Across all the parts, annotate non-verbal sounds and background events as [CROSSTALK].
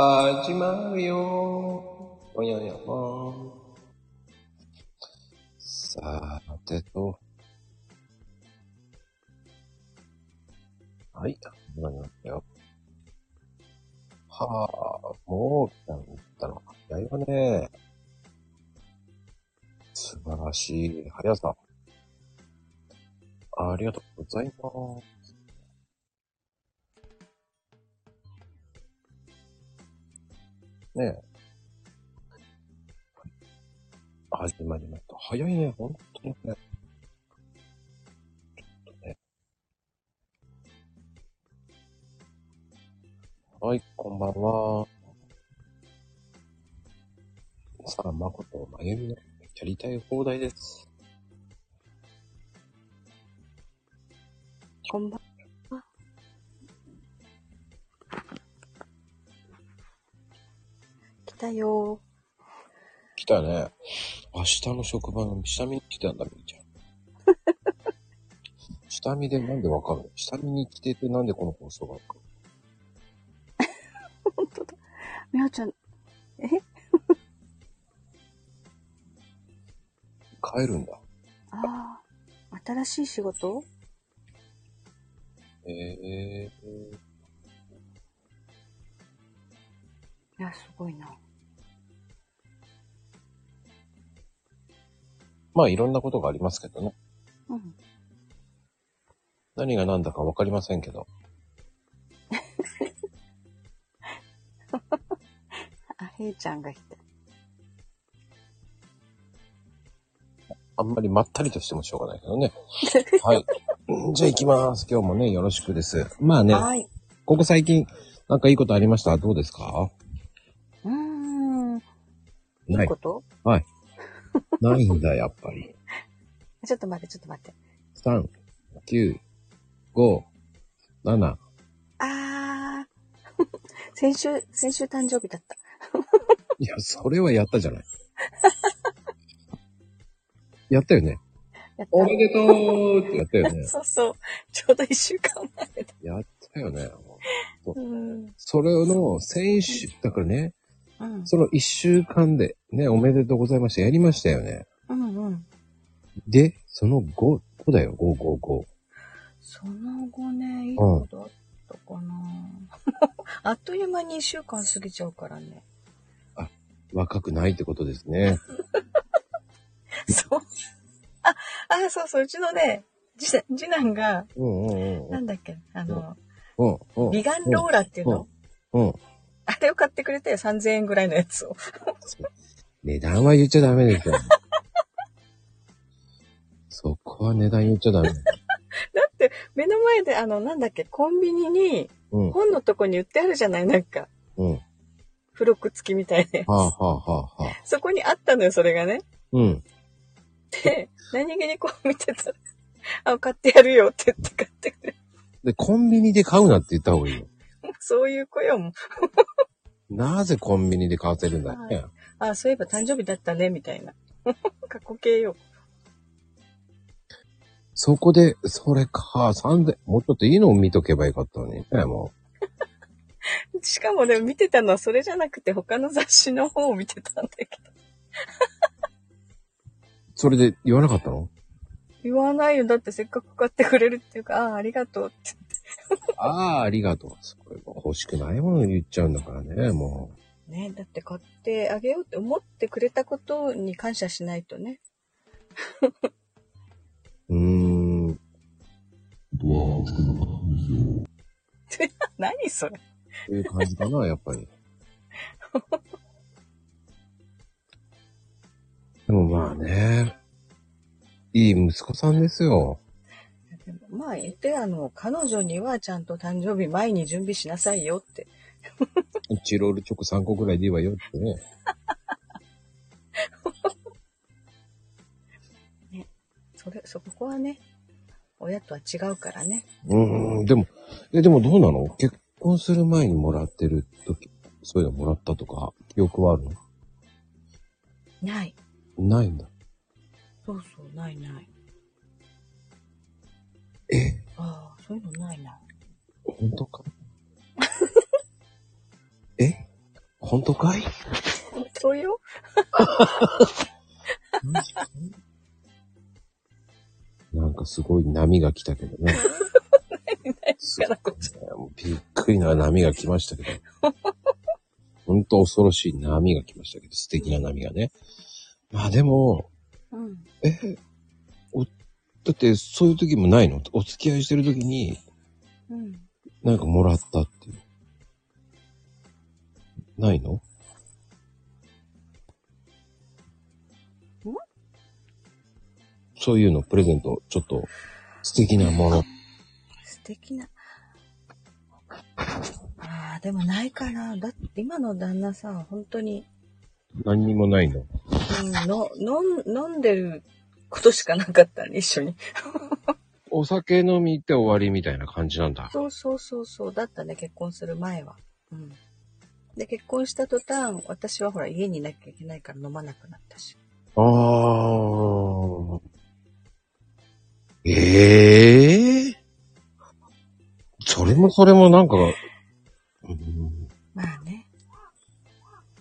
始まるよー。おややまー。さてと。はい、始まりましたよ。はあ、もう来たんだったの？早いわね。素晴らしい速さ。ありがとうございます。ねえ。始まりました。早いね、ほんとにね。ちょっとね。はい、こんばんは。さあ、まことまゆみのやりたい放題です。こんばんは。来たよ来たね。明日の職場の下見に来てたんだ、みーちゃん。[LAUGHS] 下見でなんでわかるの？下見に来ててなんでこの放送がわかるー。ほんとだ。みほちゃん、え？[LAUGHS] 帰るんだ。ああ、新しい仕事？ええいや、すごいな。まあいろんなことがありますけどね。うん。何が何だかわかりませんけど。[LAUGHS] あ、へいちゃんが来た。あんまりまったりとしてもしょうがないけどね。[LAUGHS] はい。じゃあ行きます。今日もね、よろしくです。まあね、はい。ここ最近、なんかいいことありました？どうですか？うーん。いないいこ。と？[LAUGHS] ないんだ、やっぱり。ちょっと待って、ちょっと待って。3、9、5、7。あー。[LAUGHS] 先週、先週誕生日だった。いや、それはやったじゃない。やったよね。おめでとうってやったよね。[LAUGHS] そうそう。ちょうど一週間前だ。やったよね。うん。それの先週、だからね、うん。その1週間で、ね、おめでとうございました。やりましたよね。うんうん。で、その5、5だよ、5、5、5。その後ね、いいことあったかな、[LAUGHS] あっという間に一週間過ぎちゃうからね。若くないってことですね。[LAUGHS] そう。あ、あ、そうそう、うちのね、次次男が、うんうんうん。なんだっけ、あの、うんうん。ビガンローラっていうの、うん。あれを買ってくれて3000円ぐらいのやつを。値段は言っちゃダメですよ。そこは値段言っちゃダメ。だって、目の前で、あの、なんだっけ、コンビニに、うん。本のとこに売ってあるじゃないなんか、うん。は付録付きみたいで。あはあはあはあ。そこにあったのよ、それがね。うん。で、何気にこう見てたら、あ、買ってやるよって言って買ってくれる。で、コンビニで買うなって言った方がいいよ。そういう子よ、もう。なぜコンビニで買わせるんだよね。あ、そういえば誕生日だったね、みたいな。[LAUGHS] 過去形よ。そこで、それか、3000、もうちょっといいのを見とけばよかったのにね、も [LAUGHS] しかもね、見てたのはそれじゃなくて他の雑誌の方を見てたんだけど。う。それで言わなかったの？言わないよ。だってせっかく買ってくれるっていうか、ああ、ありがとうってああ、ありがとう。それも欲しくないもの言っちゃうんだからね、もね、だって買ってあげようって思ってくれたことに感謝しないとね。う。うーん。[LAUGHS] 何それ。そういう感じかな、やっぱり。[LAUGHS] でもまあね、いい息子さんですよ。でもまあ言って、あの、彼女にはちゃんと誕生日前に準備しなさいよって。チロールチョコ3個ぐらいでいいわよって [LAUGHS] ね。それ、そこはね、親とは違うからね。うーん、でも、え、でもどうなの？結婚する前にもらってる時、そういうのもらったとか、記憶はあるの？ない。ないんだ。そうそう、ないない。え、ああ、そういうのないな。本当か？[LAUGHS] え？本当かい？本当よ [LAUGHS] なんかすごい波が来たけどね。びっくりな波が来ましたけど。本当恐ろしい波が来ましたけど、素敵な波がね。まあでも、うん。え、お、だってそういう時もないの？お付き合いしてる時に、うん。なんかもらったっていう。ないの？ん？そういうの、プレゼント、ちょっと素敵なもの。素敵な。ああ、でもないかな。だって今の旦那さん、本当に、何にもないの？うん、の、飲ん、飲んでることしかなかったね、一緒に。お酒飲み行って終わりみたいな感じなんだ。そうそうそうそう。だったね、結婚する前は。うん。で、結婚した途端、私はほら、家にいなきゃいけないから飲まなくなったし。あー。ええそれもそれもなんか、うん、まあね。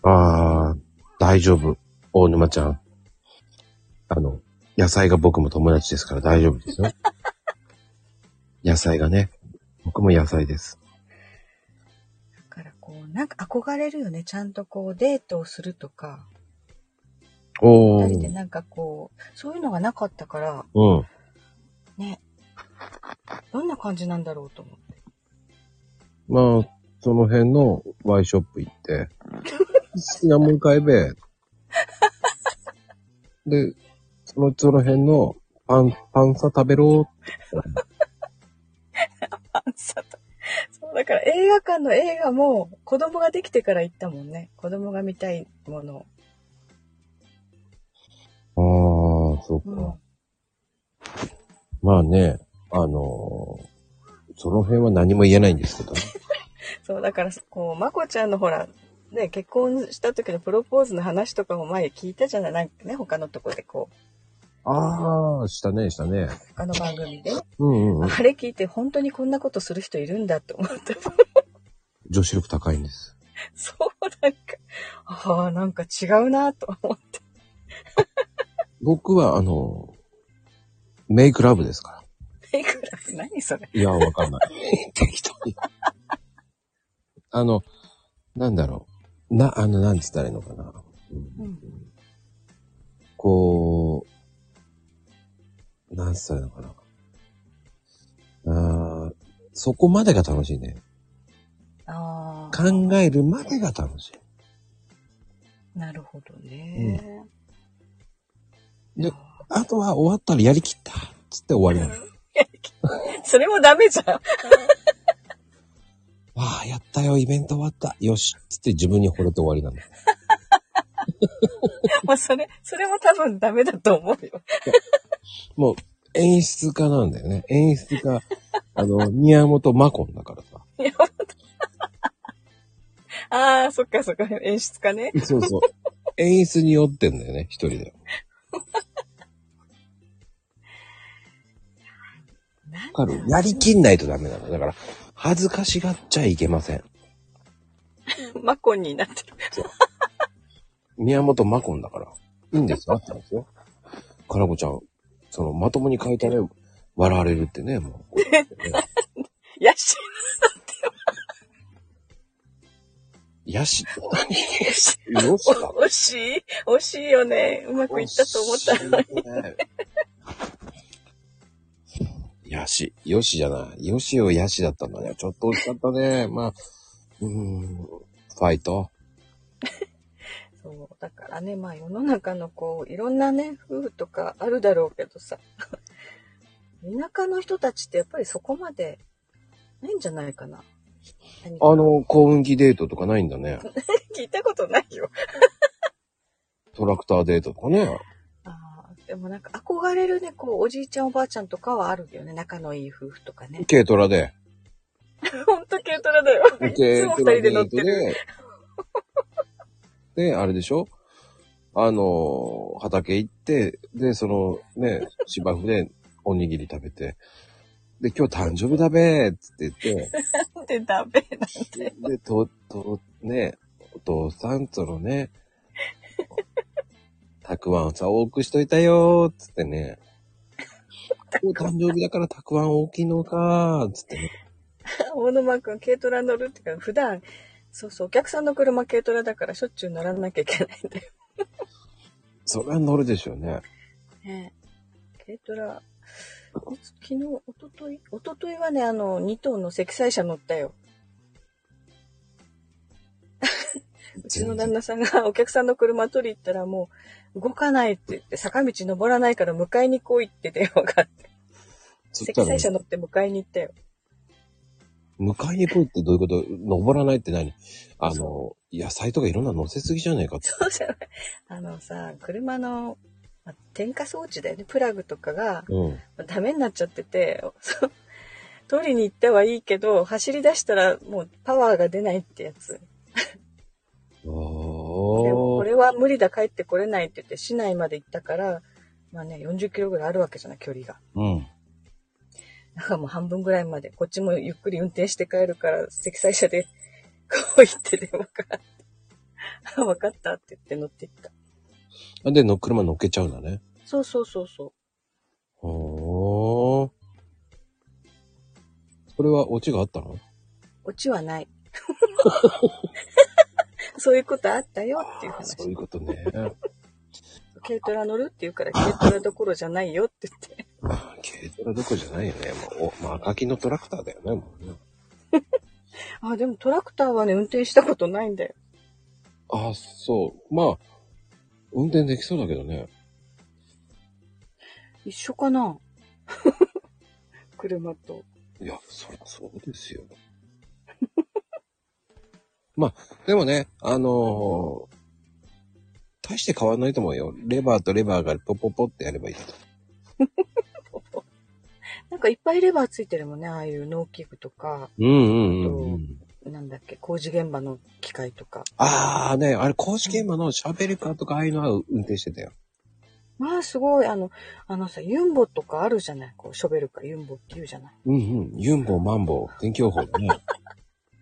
あー、大丈夫。大沼ちゃん。あの、野菜が僕も友達ですから大丈夫ですよ。[LAUGHS] 野菜がね。僕も野菜です。だからこう、なんか憧れるよね。ちゃんとこう、デートをするとか、おー。二人でなんかこう、そういうのがなかったから、うん。ね。どんな感じなんだろうと思って。まあ、その辺のワイショップ行って、[LAUGHS] 好きなもん買えべ。[LAUGHS] で、その、その辺のパン、パンサ食べろ。そう、だから映画館の映画も子供ができてから行ったもんね。子供が見たいものを。ああ、そっか。うん。まあね、あのーその辺は何も言えないんですけどね。[LAUGHS] そう、だから、こう、まこちゃんのほら、ね、結婚した時のプロポーズの話とかも前聞いたじゃない？なんかね、他のとこでこう、ああ、したね、したね。他の番組で。うんうんうん。あれ聞いて本当にこんなことする人いるんだって思って。女子力高いんです。そう、なんか、ああ、なんか違うなと思って。僕は、あのーメイクラブですから。いくら何それ？いや、わかんない。[LAUGHS] 適当に。あの、なんだろう。な、あの、なんつったらいいのかな。うんうん。こう、なんつったらいいのかな。あーそこまでが楽しいね。考えるまでが楽しい。なるほどね。で、あとは終わったらやりきった。つって終わりなの。[LAUGHS] それもダメじゃん。[LAUGHS] わあ、やったよ、イベント終わった。よし。つって自分に惚れて終わりなの。[LAUGHS] まあ、それ、それも多分ダメだと思うよ。もう、演出家なんだよね。演出家。[LAUGHS] あの、宮本マコンだからさ。いやああ、そっかそっか、演出家ね。そうそう。演出に酔ってんだよね、一人で。[LAUGHS] わかる？やりきんないとダメなの。だから、恥ずかしがっちゃいけません。[LAUGHS] マコンになってる。宮本マコンだから。いいんですよ、あったんですよ。かなこちゃん、その、まともに書いたら、笑われるってね、もう。やし、やしって何？よしだ。惜しい。惜しいよね。うまくいったと思ったのに。た。やし。よしじゃない。よしをやしだったんだね。ちょっと惜しかったね。[LAUGHS] まあ、うーん、ファイト。[LAUGHS] そう。だからね、まあ世の中のこう、いろんなね、夫婦とかあるだろうけどさ。[LAUGHS] 田舎の人たちってやっぱりそこまでないんじゃないかな。あの、幸運期デートとかないんだね。聞いたことないよ。トラクターデートとかね。でもなんか憧れるね、こう、おじいちゃんおばあちゃんとかはあるよね。仲のいい夫婦とかね。軽トラで。ほんと軽トラだよ。いつも二人で乗ってる。で。で、あれでしょ？あの、畑行って、で、そのね、芝生でおにぎり食べて、で、今日誕生日だべーっつって言って、なんでダメなんて。で、と、と、ね、お父さんとのね、たくあんをさ、多くしといたよーっつってね、今日誕生日だからたくあん大きいのかーっつってね、大沼くん軽トラ乗るってか、普段、そうそう、お客さんの車軽トラだからしょっちゅう乗らなきゃいけないんだよ。それは乗るでしょうね。ね軽トラ、昨日、おとといおとといはね、あの、2トンの積載車乗ったよ。うちの旦那さんがお客さんの車取り行ったらもう動かないって言って坂道登らないから迎えに来いって電話があって。積載車乗って迎えに行ったよ。迎えに来いってどういうこと？登らないって何？あの、野菜とかいろんな乗せすぎじゃねえかって。そうじゃない。あのさ、車の、まあ点火装置だよね。プラグとかがうん。ダメになっちゃってて、取りに行ったはいいけど、走り出したらもうパワーが出ないってやつ。でも。これは無理だ、帰ってこれないって言って、市内まで行ったから、まあね、40キロぐらいあるわけじゃない、距離が。うん。だからもう半分ぐらいまで、こっちもゆっくり運転して帰るから、積載車で、[LAUGHS] こう言って電話か。あ、わかったって言って乗っていった。で、の、車乗っけちゃうんだね。そうそうそうそう。おー。それはオチがあったの？オチはない。[LAUGHS] そういうことあったよっていう話。そういうことね。軽トラ乗るって言うから、軽トラどころじゃないよって言って。軽トラどこじゃないよね。もう、おまあ、赤木のトラクターだよね。もうねあ、でもトラクターはね、運転したことないんだよ。あ、そう。まあ、運転できそうだけどね。一緒かな？[LAUGHS] 車と。いや、そりゃそうですよ。まあ、でもね、あのー大して変わんないと思うよ。レバーとレバーがポッポッポってやればいいだと。[LAUGHS] なんかいっぱいレバーついてるもんね、ああいう農機具とか、うんうんうん、うん。なんだっけ、工事現場の機械とか。ああね、あれ、公式現場のシャベルカーとかああいうのは運転してたよ。まあすごい、あの、あのさ、ユンボとかあるじゃない？こう、ショベルかユンボって言うじゃない？うんうん。ユンボ、マンボ、天気予報だね。[LAUGHS]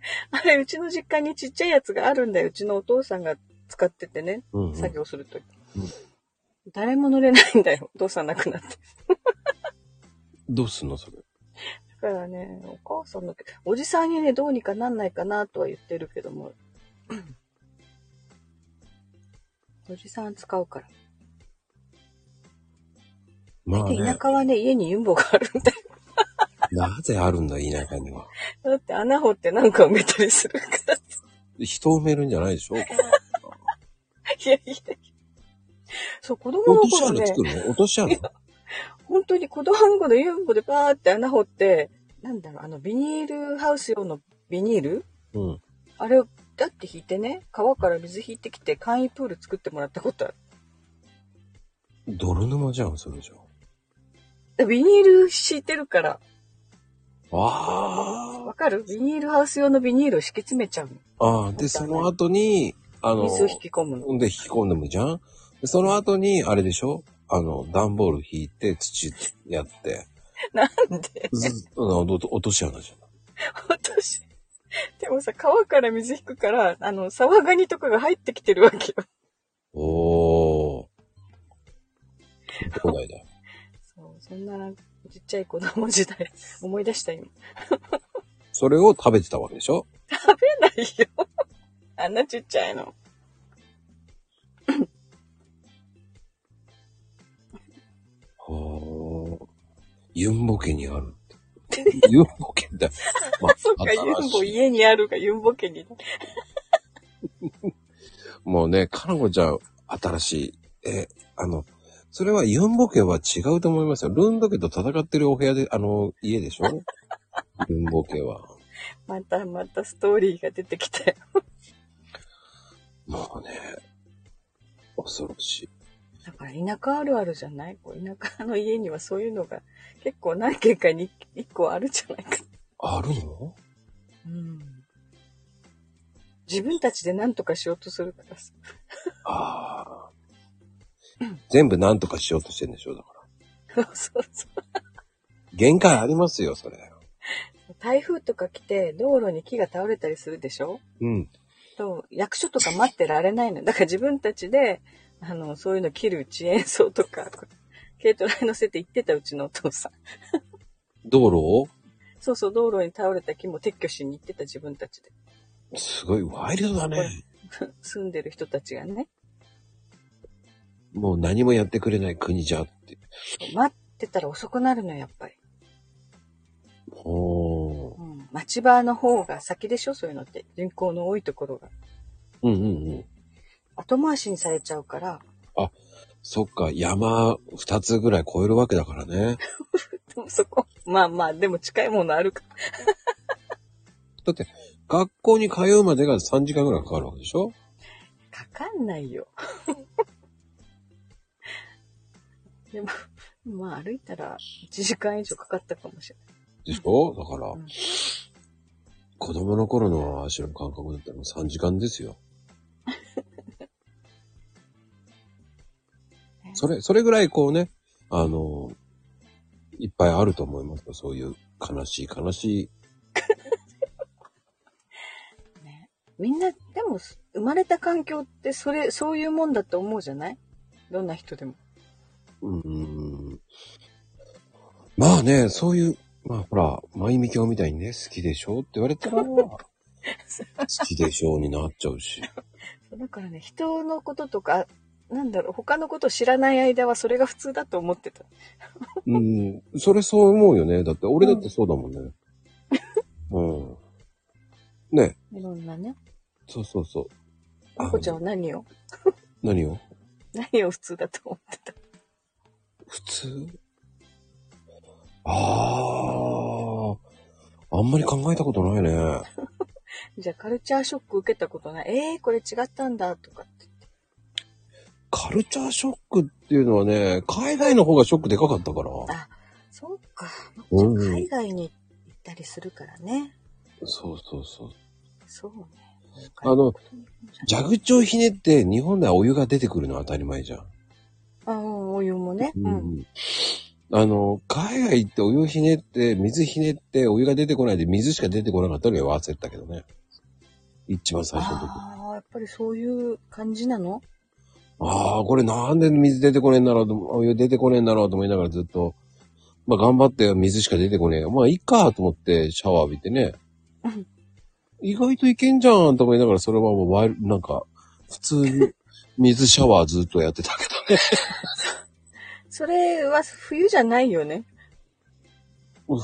[LAUGHS] あれ、うちの実家にちっちゃいやつがあるんだよ。うちのお父さんが使っててね、うん、うん。作業するとき、うん誰も乗れないんだよ。お父さん亡くなって。どうすんのそれ？だからね、お母さんの、おじさんにね、どうにかなんないかなとは言ってるけども。[CLEARS THROAT] おじさん使うから。まあで、ね田、舎はね、家にユンボがあるんだよ。なぜあるんだ、田舎には。だって穴掘ってなんか埋めたりするから。人を埋めるんじゃないでしょ？いやいやいや。そう、子供の落とし頃ね、穴作るの？落とし穴？本当に子供の頃ユンボでパーって穴掘って、なんだろう、あの、ビニールハウス用のビニール？うん。あれを、だって引いてね、川から水引いてきて簡易プール作ってもらったことある。泥沼じゃん、それじビニール敷いてるから、ゃん。あわかる？ビニールハウス用のビニールを敷き詰めちゃうの。あ。ああ。で、その後に、あの、水を引き込むの。で、引き込んでむじゃん？で、その後に、あれでしょ？あの、段ボール引いて、土やって、[LAUGHS] なんで？ずあの、落と落とし穴じゃん。私。でもさ、川から水引くから、あの、沢ガニとかが入ってきてるわけよ。おー。ど [LAUGHS] こだいだ。そんなちっちゃい子供時代、[LAUGHS] 思い出した今。それを食べてたわけでしょ？食べないよ。[LAUGHS] あんなちっちゃいの。はあ。ユンボ家にあるって。[LAUGHS] ユンボ家だ。まそっか、ユンボ家にあるがユンボ家に。もうね、かなこちゃん、新しい。え、あの、それはユンボ家は違うと思いますよ。ルンド家と戦ってるお部屋で、あの、家でしょ？[LAUGHS] ユンボ家は。またまたストーリーが出てきたよ。もうね、恐ろしい。だから田舎あるあるじゃない？こう田舎の家にはそういうのが結構何軒かに一個あるじゃないか。あるの？うん。自分たちで何とかしようとするからさ。ああ。全部何とかしようとしてんでしょだから。そうそう。限界ありますよ、それ。台風とか来て道路に木が倒れたりするでしょ？うん。と、役所とか待ってられないの。だから自分たちで、あの、そういうの切る遅延層とか、軽トラに乗せて行ってたうちのお父さん。道路を？そうそう、道路に倒れた木も撤去しに行ってた自分たちで。すごいワイルドだね。住んでる人たちがね。もう何もやってくれない国じゃって。待ってたら遅くなるのよ、やっぱり。ほー。うん。町場の方が先でしょ、そういうのって。人口の多いところが。うんうんうん。後回しにされちゃうから、そっか、山二つぐらい越えるわけだからね。[LAUGHS] でもそこ、まあまあ、でも近いものあるか。[LAUGHS] だって、学校に通うまでが3時間ぐらいかかるわけでしょ？かかんないよ。でも、まあ歩いたら1時間以上かかったかもしれでしょ？だから、うん子供の頃の足の感覚だったらもう3時間ですよ。な [LAUGHS] い。それ、それぐらいこうね、あの、いっぱいあると思いますよ。そういう悲しい悲しい。[LAUGHS] ね。みんな、でも、生まれた環境って、それ、そういうもんだと思うじゃない？どんな人でも。うーん。まあね、そういう、まあほら、マイミキョみたいにね、好きでしょって言われたら、[LAUGHS] 好きでしょうになっちゃうし。だからね、人のこととか、なんだろう、他のことを知らない間はそれが普通だと思ってた。うん、それそう思うよね。だって、俺だってそうだもんね。うん。ね、いろんなね。そうそうそう。まこちゃんは何を？何を？何を普通だと思ってた？普通？ああ、あんまり考えたことないね。[LAUGHS] じゃあカルチャーショック受けたことない？えー、これ違ったんだとかって。カルチャーショックっていうのはね、海外の方がショックでかかったから。あ、そうか。うん海外に行ったりするからね。そうそうそう。そうね。あの、蛇口をひねって日本ではお湯が出てくるのは当たり前じゃん。あうんお湯もね。ううん。ん。あの、海外行ってお湯ひねって、水ひねって、お湯が出てこないで水しか出てこなかったのは忘れたけどね。一番最初の時。ああ、やっぱりそういう感じなの？ああ、これなんで水出てこねえんだろうと、お湯出てこねえんだろうと思いながらずっと、まあ頑張って水しか出てこねえよ。まあいいかと思ってシャワー浴びてねうん。意外といけんじゃんと思いながらそれはもうワイルなんか、普通に水シャワーずっとやってたけどね。[LAUGHS] それは冬じゃないよね。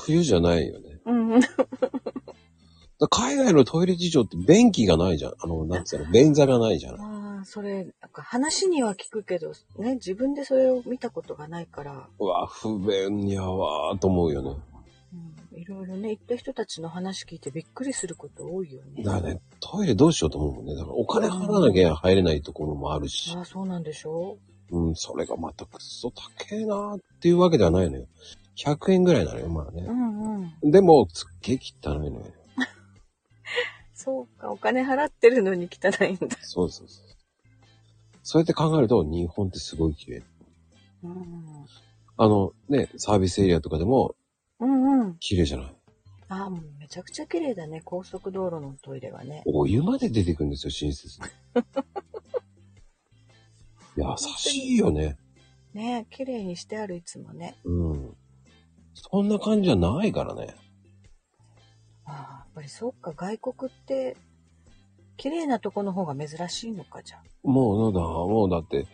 冬じゃないよね。うん海外のトイレ事情って便器がないじゃん。あの、なんつうの、便座がないじゃん。ああ、それ、なんか話には聞くけど、ね、自分でそれを見たことがないから、うわ、不便やわーと思うよね。うん、いろいろね、行った人たちの話聞いてびっくりすること多いよね。だね、トイレどうしようと思うもんね。だからお金払わなきゃ入れないところもあるし。ああ、そうなんでしょうん、それがまたくっそ高えなーっていうわけではないのよ。100円ぐらいなのよ、まあねう。んうん。でも、すっげえ汚いのよ。そうか、お金払ってるのに汚いんだ。そうそうそう。そうやって考えると、日本ってすごい綺麗。うん。あの、ね、サービスエリアとかでもうんうん。綺麗じゃない。ああ、もうめちゃくちゃ綺麗だね、高速道路のトイレはね。お湯まで出てくるんですよ、親切に。[LAUGHS] 優しいよね。ね綺麗にしてあるいつもね。うん。そんな感じじゃないからね。ああ、やっぱりそうか、外国って、綺麗なとこの方が珍しいのか、じゃあ。もうなんだ、もうだって、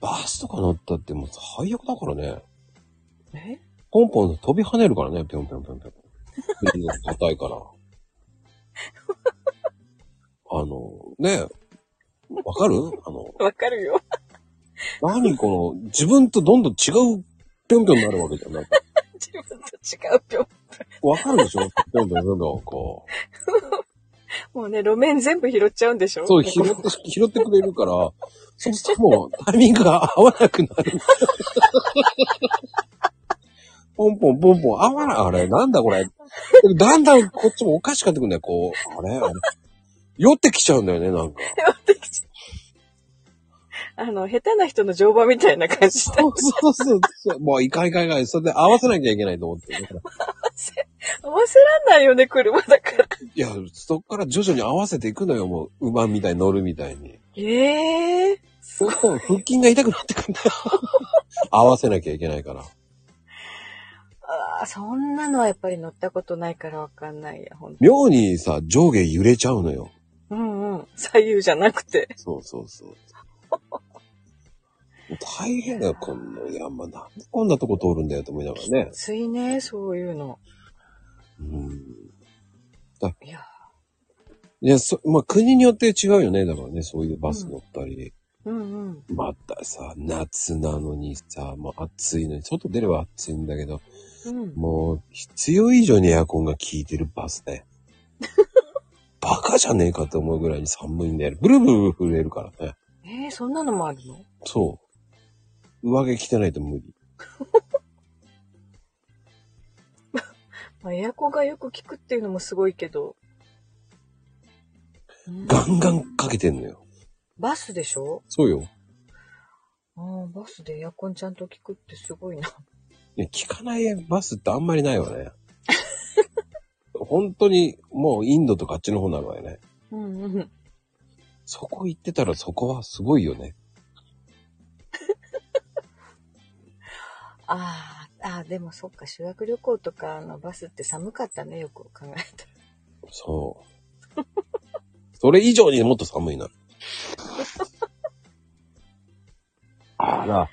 バスとか乗ったってもう最悪だからね。え？ポンポン飛び跳ねるからね、ぴょんぴょんぴょんぴょん。[LAUGHS] 硬いから。あの、ねわかる？あの、わかるよ。何この、自分とどんどん違うぴょんぴょんになるわけじゃん。なんか [LAUGHS] 自分と違うぴょん。わかるでしょ？ぴょんぴょんどんどんこう。もうね、路面全部拾っちゃうんでしょ？そう、拾って、拾ってくれるから、そうするともうタイミングが合わなくなる。ポンポンポンポン合わない。あれ、なんだこれ。だんだんこっちもおかしくなってくるんだよ、こう。あれあれ。酔ってきちゃうんだよね、なんか。[LAUGHS] あの、下手な人の乗馬みたいな感じだ。そうそうそうそう。もういかんいかんいかん。それで合わせなきゃいけないと思って。だから合わせらんないよね、車だから。いや、そっから徐々に合わせていくのよ、もう。馬みたいに乗るみたいに。ええそう腹筋が痛くなってくるんだよ。合わせなきゃいけないから。ああ、そんなのはやっぱり乗ったことないからわかんないや、ほんと。妙にさ、上下揺れちゃうのよ。うんうん。左右じゃなくて。そうそうそう。[LAUGHS] 大変だよ、こんな山。なんでこんなとこ通るんだよと思いながらね。ついね、そういうの。うん。いや、いや、そ、まあ、国によって違うよね。だからね、そういうバス乗ったり。うんうん。またさ、夏なのにさ、もう暑いのに、外出れば暑いんだけど、うん。もう、必要以上にエアコンが効いてるバスね。[LAUGHS] バカじゃねえかと思うぐらいに寒いんだよ。ブルブル震えるからね。えー、そんなのもあるの？そう。上着着てないと無理。[LAUGHS] まあ、エアコンがよく効くっていうのもすごいけど。うんガンガンかけてんのよ。バスでしょ？そうよ。ああ、バスでエアコンちゃんと効くってすごいな。ね、聞かないバスってあんまりないわね。本当にもうインドとかあっちの方なのよね。うんうん。そこ行ってたらそこはすごいよね。[LAUGHS] ああ、ああ、でもそっか、修学旅行とかのバスって寒かったね、よく考えたら。そう。それ以上にもっと寒いな。あら、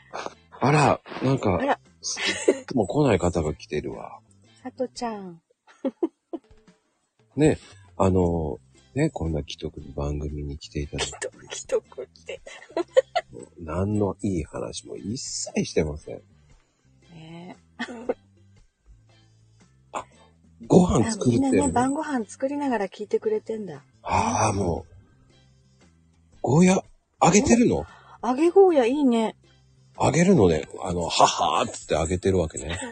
あら、なんか、あら [LAUGHS] もう来ない方が来てるわ。さとちゃん。ね、あの、ね、こんな既得に番組に来ていただいて、既得って。[LAUGHS] 何のいい話も一切してません。ね [LAUGHS] ごえ。飯作るって、みんなね、晩ご飯作りながら聞いてくれてんだ。ああ、もう、ゴーヤ、あげてるの？揚げゴーヤいいね。あげるのね、あの、ははーってあげてるわけね。[LAUGHS]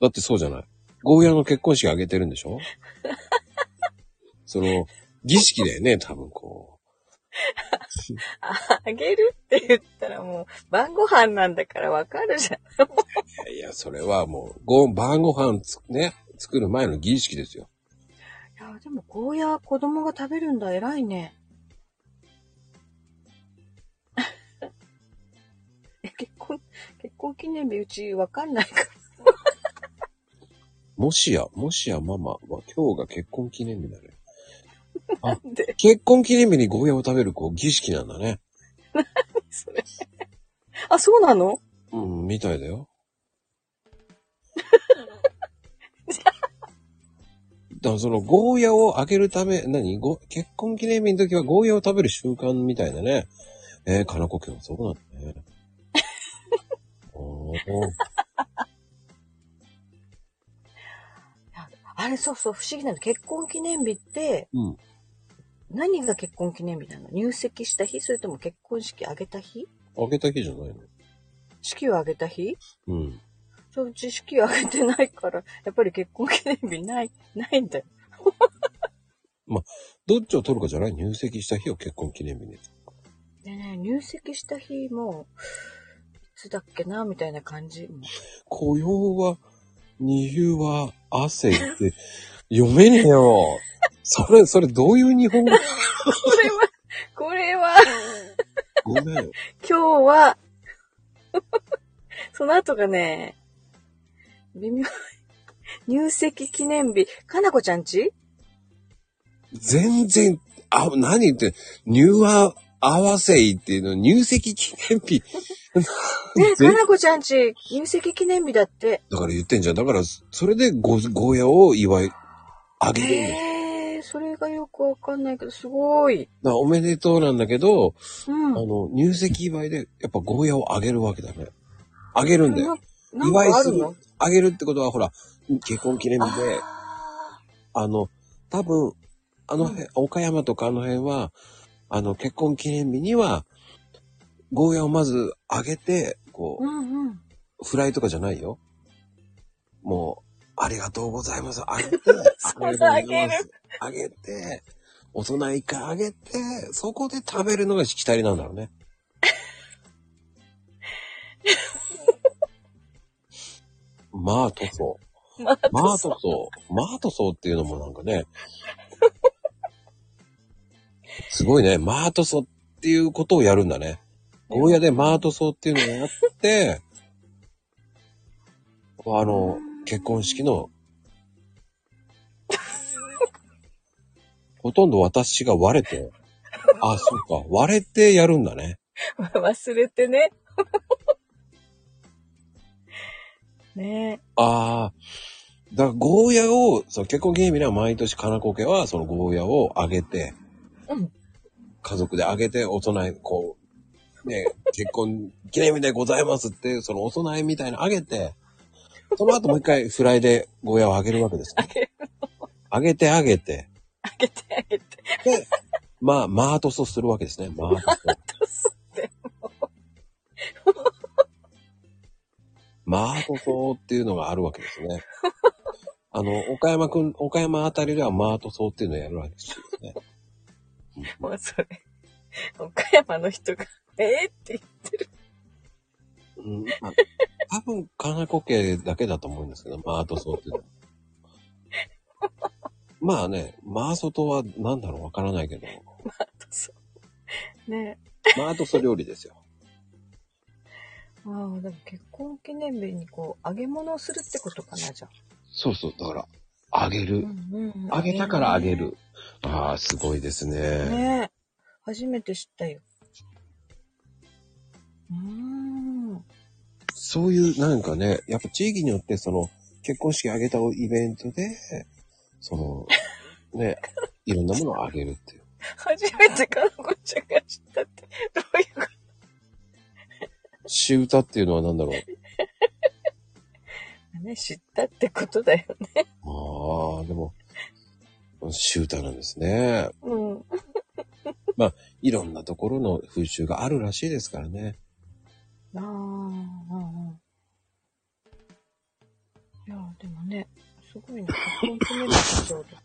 だってそうじゃない？ゴーヤの結婚式あげてるんでしょ？その、儀式だよね、多分こあ揚げるって言ったらもう、晩ご飯なんだからわかるじゃん。う。いやいや、それはもう、ご、晩ご飯つ、ね、作る前の儀式ですよ。いや、でもゴーヤ子供が食べるんだ、偉いね。[LAUGHS] え、結婚、結婚記念日うちわかんないから。もしや、もしやママは今日が結婚記念日だね。なんで、結婚記念日にゴーヤを食べる、こう、儀式なんだね。[LAUGHS] それ。あ、そうなの？うん、みたいだよ。[LAUGHS] だからそのゴーヤをあげるため、何？ご結婚記念日の時はゴーヤを食べる習慣みたいだね。えー、かなこ家はそうなんだね。[LAUGHS] おーあれ、そうそう、不思議なの。結婚記念日って、うん。何が結婚記念日なの？入籍した日？それとも結婚式挙げた日？あげた日じゃないの式を挙げた日？うん。そう、うち式を挙げてないから、やっぱり結婚記念日ない、ないんだよ。[LAUGHS] どっちを取るかじゃない？入籍した日を結婚記念日に。でね、入籍した日も、いつだっけな、みたいな感じ。雇用は、二流は汗って読めねえよ。それ、それどういう日本語？これは、これは、ごめん。今日は、その後がね、微妙。入籍記念日、かなこちゃんち？全然、あ、何言って、入和合わせいっていうの、入籍記念日。[LAUGHS] ね、ぜかなこちゃんち、入籍記念日だって。だから言ってんじゃん。だから、それでゴ、ゴーヤを祝い、あげるんだよ。へえ、それがよくわかんないけど、すごい。だおめでとうなんだけど、うん。あの、入籍祝いで、やっぱゴーヤをあげるわけだね。あげるんだよ。祝いするの。あげるってことは、ほら、結婚記念日で、ああの、多分、あの辺、岡山とかあの辺は、あの、結婚記念日には、ゴーヤをまずあげて、こう、ーうんうん。フライとかじゃないよ。もう、ありがとうございます。あげて、[LAUGHS] ありがとうございますあげて、お供え一回あげて、そこで食べるのがしきたりなんだろうね。まあ塗装。まあ、まあ塗装。まあ塗装っていうのもなんかね、すごいね。マートソっていうことをやるんだね。ゴーヤでマートソっていうのをやって、あの、結婚式の、ほとんど私が割れて、あ、そうか、割れてやるんだね。忘れてね。[LAUGHS] ねああ、だからゴーヤを、その結婚記念日には毎年かなこ家はそのゴーヤをあげて、うん家族であげてお供え、こう、ね、結婚記念日でございますって、そのお供えみたいなのあげて、その後もう一回フライでゴーヤをあげるわけですね。あげ、あげてあげて、あげてあげて。で、まあ、マートソするわけですね。マートソ。って。マートソっていうのがあるわけですね。あの、岡山くん、岡山あたりではマートソっていうのをやるわけですね。もうそれ、[LAUGHS] 岡山の人が、ええって言ってる。うん、まあ、多分、かなこ家だけだと思うんですけど、マートソっていうのは。[LAUGHS] まあね、マーソとは何だろうわからないけど、そう。ねマートソ料理ですよ。ああ、でも結婚記念日にこう、揚げ物をするってことかな、じゃあ。そうそう、だから、あげる。うんうんあげたからあげる。ああ、すごいですね。ねえ。初めて知ったよ。うーん。そういう、なんかね、やっぱ地域によって、その、結婚式あげたイベントで、その、[LAUGHS] ね、いろんなものをあげるっていう。初めてかなこちゃんが知ったって、どういうこ詩歌っていうのは何だろう？と [LAUGHS] ね、知ったってことだよね。ああ、でも、詩歌なんですね。うん。いろんなところの風習があるらしいですからね。ああ、うんうん。いや、でもね、すごいね、結婚記念日がちょうど。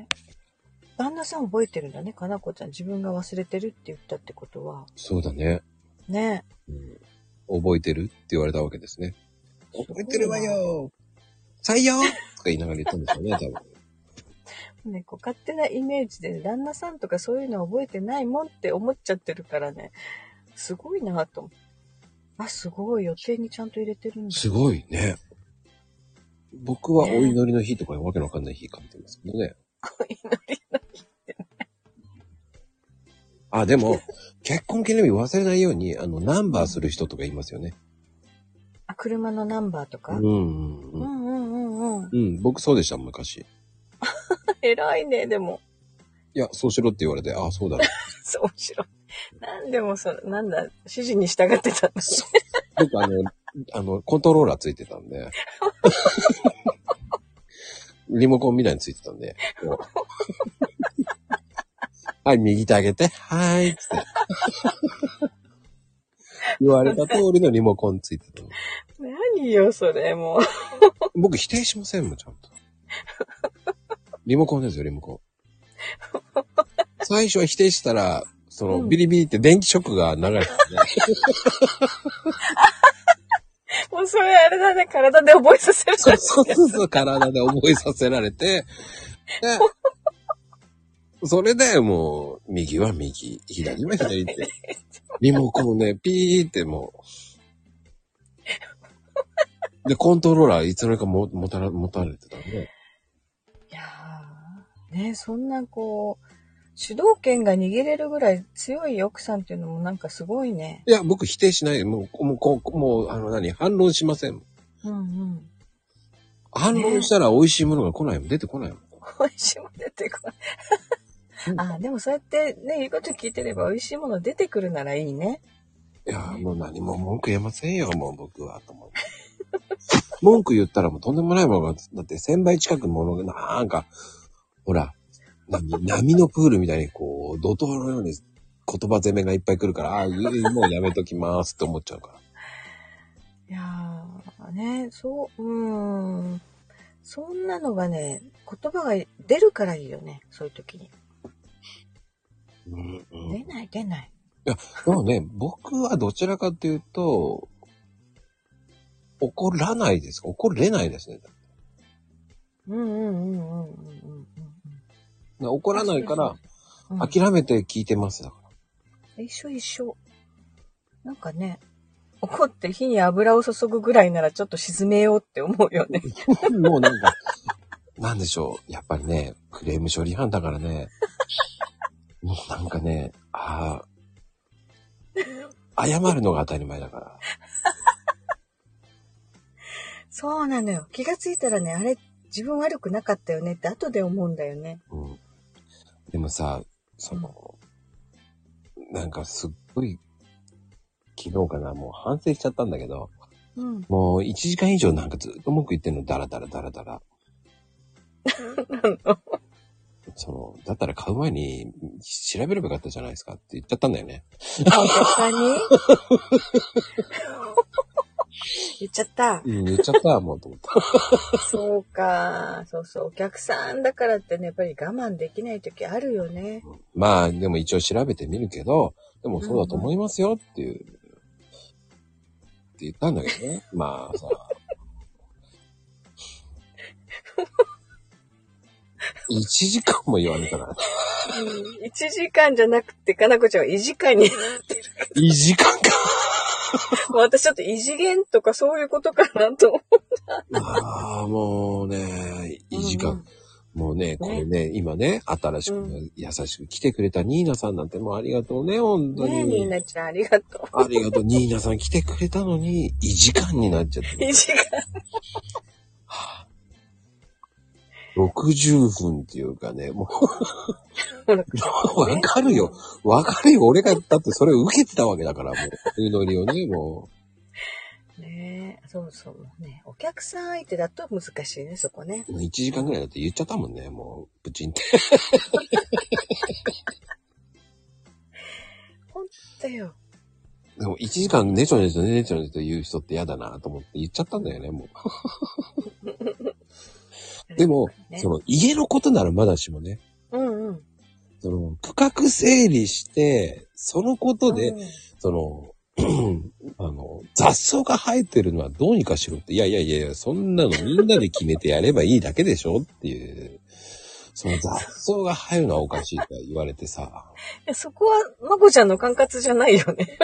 ね。旦那さん覚えてるんだね、かなこちゃん。自分が忘れてるって言ったってことは。そうだね。ね。うん、覚えてるって言われたわけですね。覚えてるわよ採用とか言いながら言ったんでしょうね、多分。ね、こう勝手なイメージで、旦那さんとかそういうの覚えてないもんって思っちゃってるからね。すごいなと思って。あ、すごい。予定にちゃんと入れてるんだ。すごいね。僕はお祈りの日とかわけのわかんない日か見てますけどね。祈りのあ、でも、結婚記念日忘れないように、あの、ナンバーする人とかいますよね。あ、車のナンバーとか、うんうんううん。んうんうんうん。うん、僕そうでした、昔。[LAUGHS] 偉いね、でも。いや、そうしろって言われて、あ、そうだな。[LAUGHS] そうしろ。なんでもその、なんだ、指示に従ってたんだね。僕、あの、[LAUGHS] あの、コントローラーついてたんで。リモコンみたいについてたんで。はい、右手上げて、はーい、つって。言われた通りのリモコンついてたの。何よ、それ、もう。僕否定しませんもん、ちゃんと。リモコンですよ、リモコン。最初は否定したら、その、うん。ビリビリって電気ショックが流れたんで、もうそれあれだね、体で覚えさせるそうそうそうそう、体で覚えさせられて、で、それでもう、右は右、左は左って、リモコンね、ピーってもう、で、コントローラーいつの間にかも持たら持たれてたんで、ね、そんなこう、主導権が握れるぐらい強い奥さんっていうのもなんかすごいね。いや、僕否定しない。もう、もう、こう、もう、あの、何、反論しません。うんうん。反論したら美味しいものが来ないもん、出てこないもん。美味しいもの出てこない。あ、でもそうやってね、言うこと聞いてれば美味しいもの出てくるならいいね。いや、もう何も文句言えませんよ、もう僕は、と思う。[LAUGHS] 文句言ったらもうとんでもないものが、だって1000倍近くものが、なんか、ほら、波波のプールみたいにこう、怒涛のように言葉攻めがいっぱい来るから、ああ、もうやめときますって思っちゃうから。[LAUGHS] いやー、ね、そう、うーん。そんなのがね、言葉が出るからいいよね、そういう時に。うんうん。出ない出ない。でもね、[LAUGHS] 僕はどちらかというと、怒らないです。怒れないですね。うんうんうんうんうんうんうん。怒らないから、うん、諦めて聞いてます。だから。一緒一緒。なんかね、怒って火に油を注ぐぐらいならちょっと沈めようって思うよね。[LAUGHS] もうなんか、なんでしょう。やっぱりね、クレーム処理班だからね。もうなんかね、ああ、謝るのが当たり前だから。そうなのよ。気がついたらね、あれ、自分悪くなかったよねって後で思うんだよね。うん。でもさ、その、なんかすっごい、昨日かな、もう反省しちゃったんだけど、うん。もう1時間以上なんかずっと文句言ってんの、ダラダラダラダラ。その、だったら買う前に調べればよかったじゃないですかって言っちゃったんだよね。あ、お客さんに？[LAUGHS] [LAUGHS] 言っちゃった。うん、言っちゃった、もうと思った。[LAUGHS] そうか。そうそう。お客さんだからってね、やっぱり我慢できない時あるよね。まあ、でも一応調べてみるけど、でもそうだと思いますよっていう、って言ったんだけどね。[LAUGHS] まあさ。1時間も言われたからね。うん。1時間じゃなくて、かなこちゃんは異時間になってる。1時間か。[LAUGHS] 私ちょっと異次元とかそういうことかなと思う。ああ、もうね、1時間。もうね、これね、今ね、新しく、う優しく来てくれたニーナさんなんてもうありがとうね、本当に。ニーナちゃんありがとありがとう。ニーナさん来てくれたのに、1時間になっちゃってう。。異次元。60分っていうかね、もう、わかるよ。わかるよ。俺が、だってそれを受けてたわけだから、もう。祈りをね、もねえ、そうそう。ねお客さん相手だと難しいね、そこね。う。1時間ぐらいだって言っちゃったもんね、もう、プチンって。ほんとよ。でも1時間ねちょねちょねちょねちょ言う人って嫌だなと思って言っちゃったんだよね、もう。[LAUGHS] でも、ねその家のことならまだしもね、うんうん。その区画整理して、そのことで、うんその、[CLEARS THROAT] あの、雑草が生えてるのはどうにかしろって、いやいやいやいや、そんなのみんなで決めてやればいいだけでしょっていう、その雑草が生えるのはおかしいと言われてさ、[LAUGHS] いやそこは、まこちゃんの管轄じゃないよね。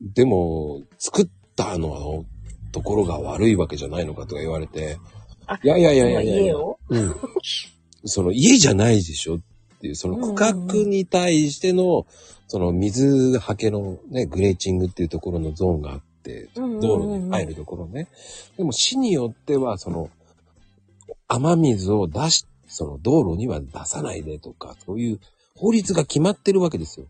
でも、作ったののところが悪いわけじゃないのかとか言われて、あいやいやいやいやいやいや家を？うん。その家じゃないでしょっていう、その区画に対しての、その水はけのね、グレーチングっていうところのゾーンがあって、うんうんうん道路に入るところね。でも市によっては、その、雨水を出し、その道路には出さないでとか、そういう法律が決まってるわけですよ。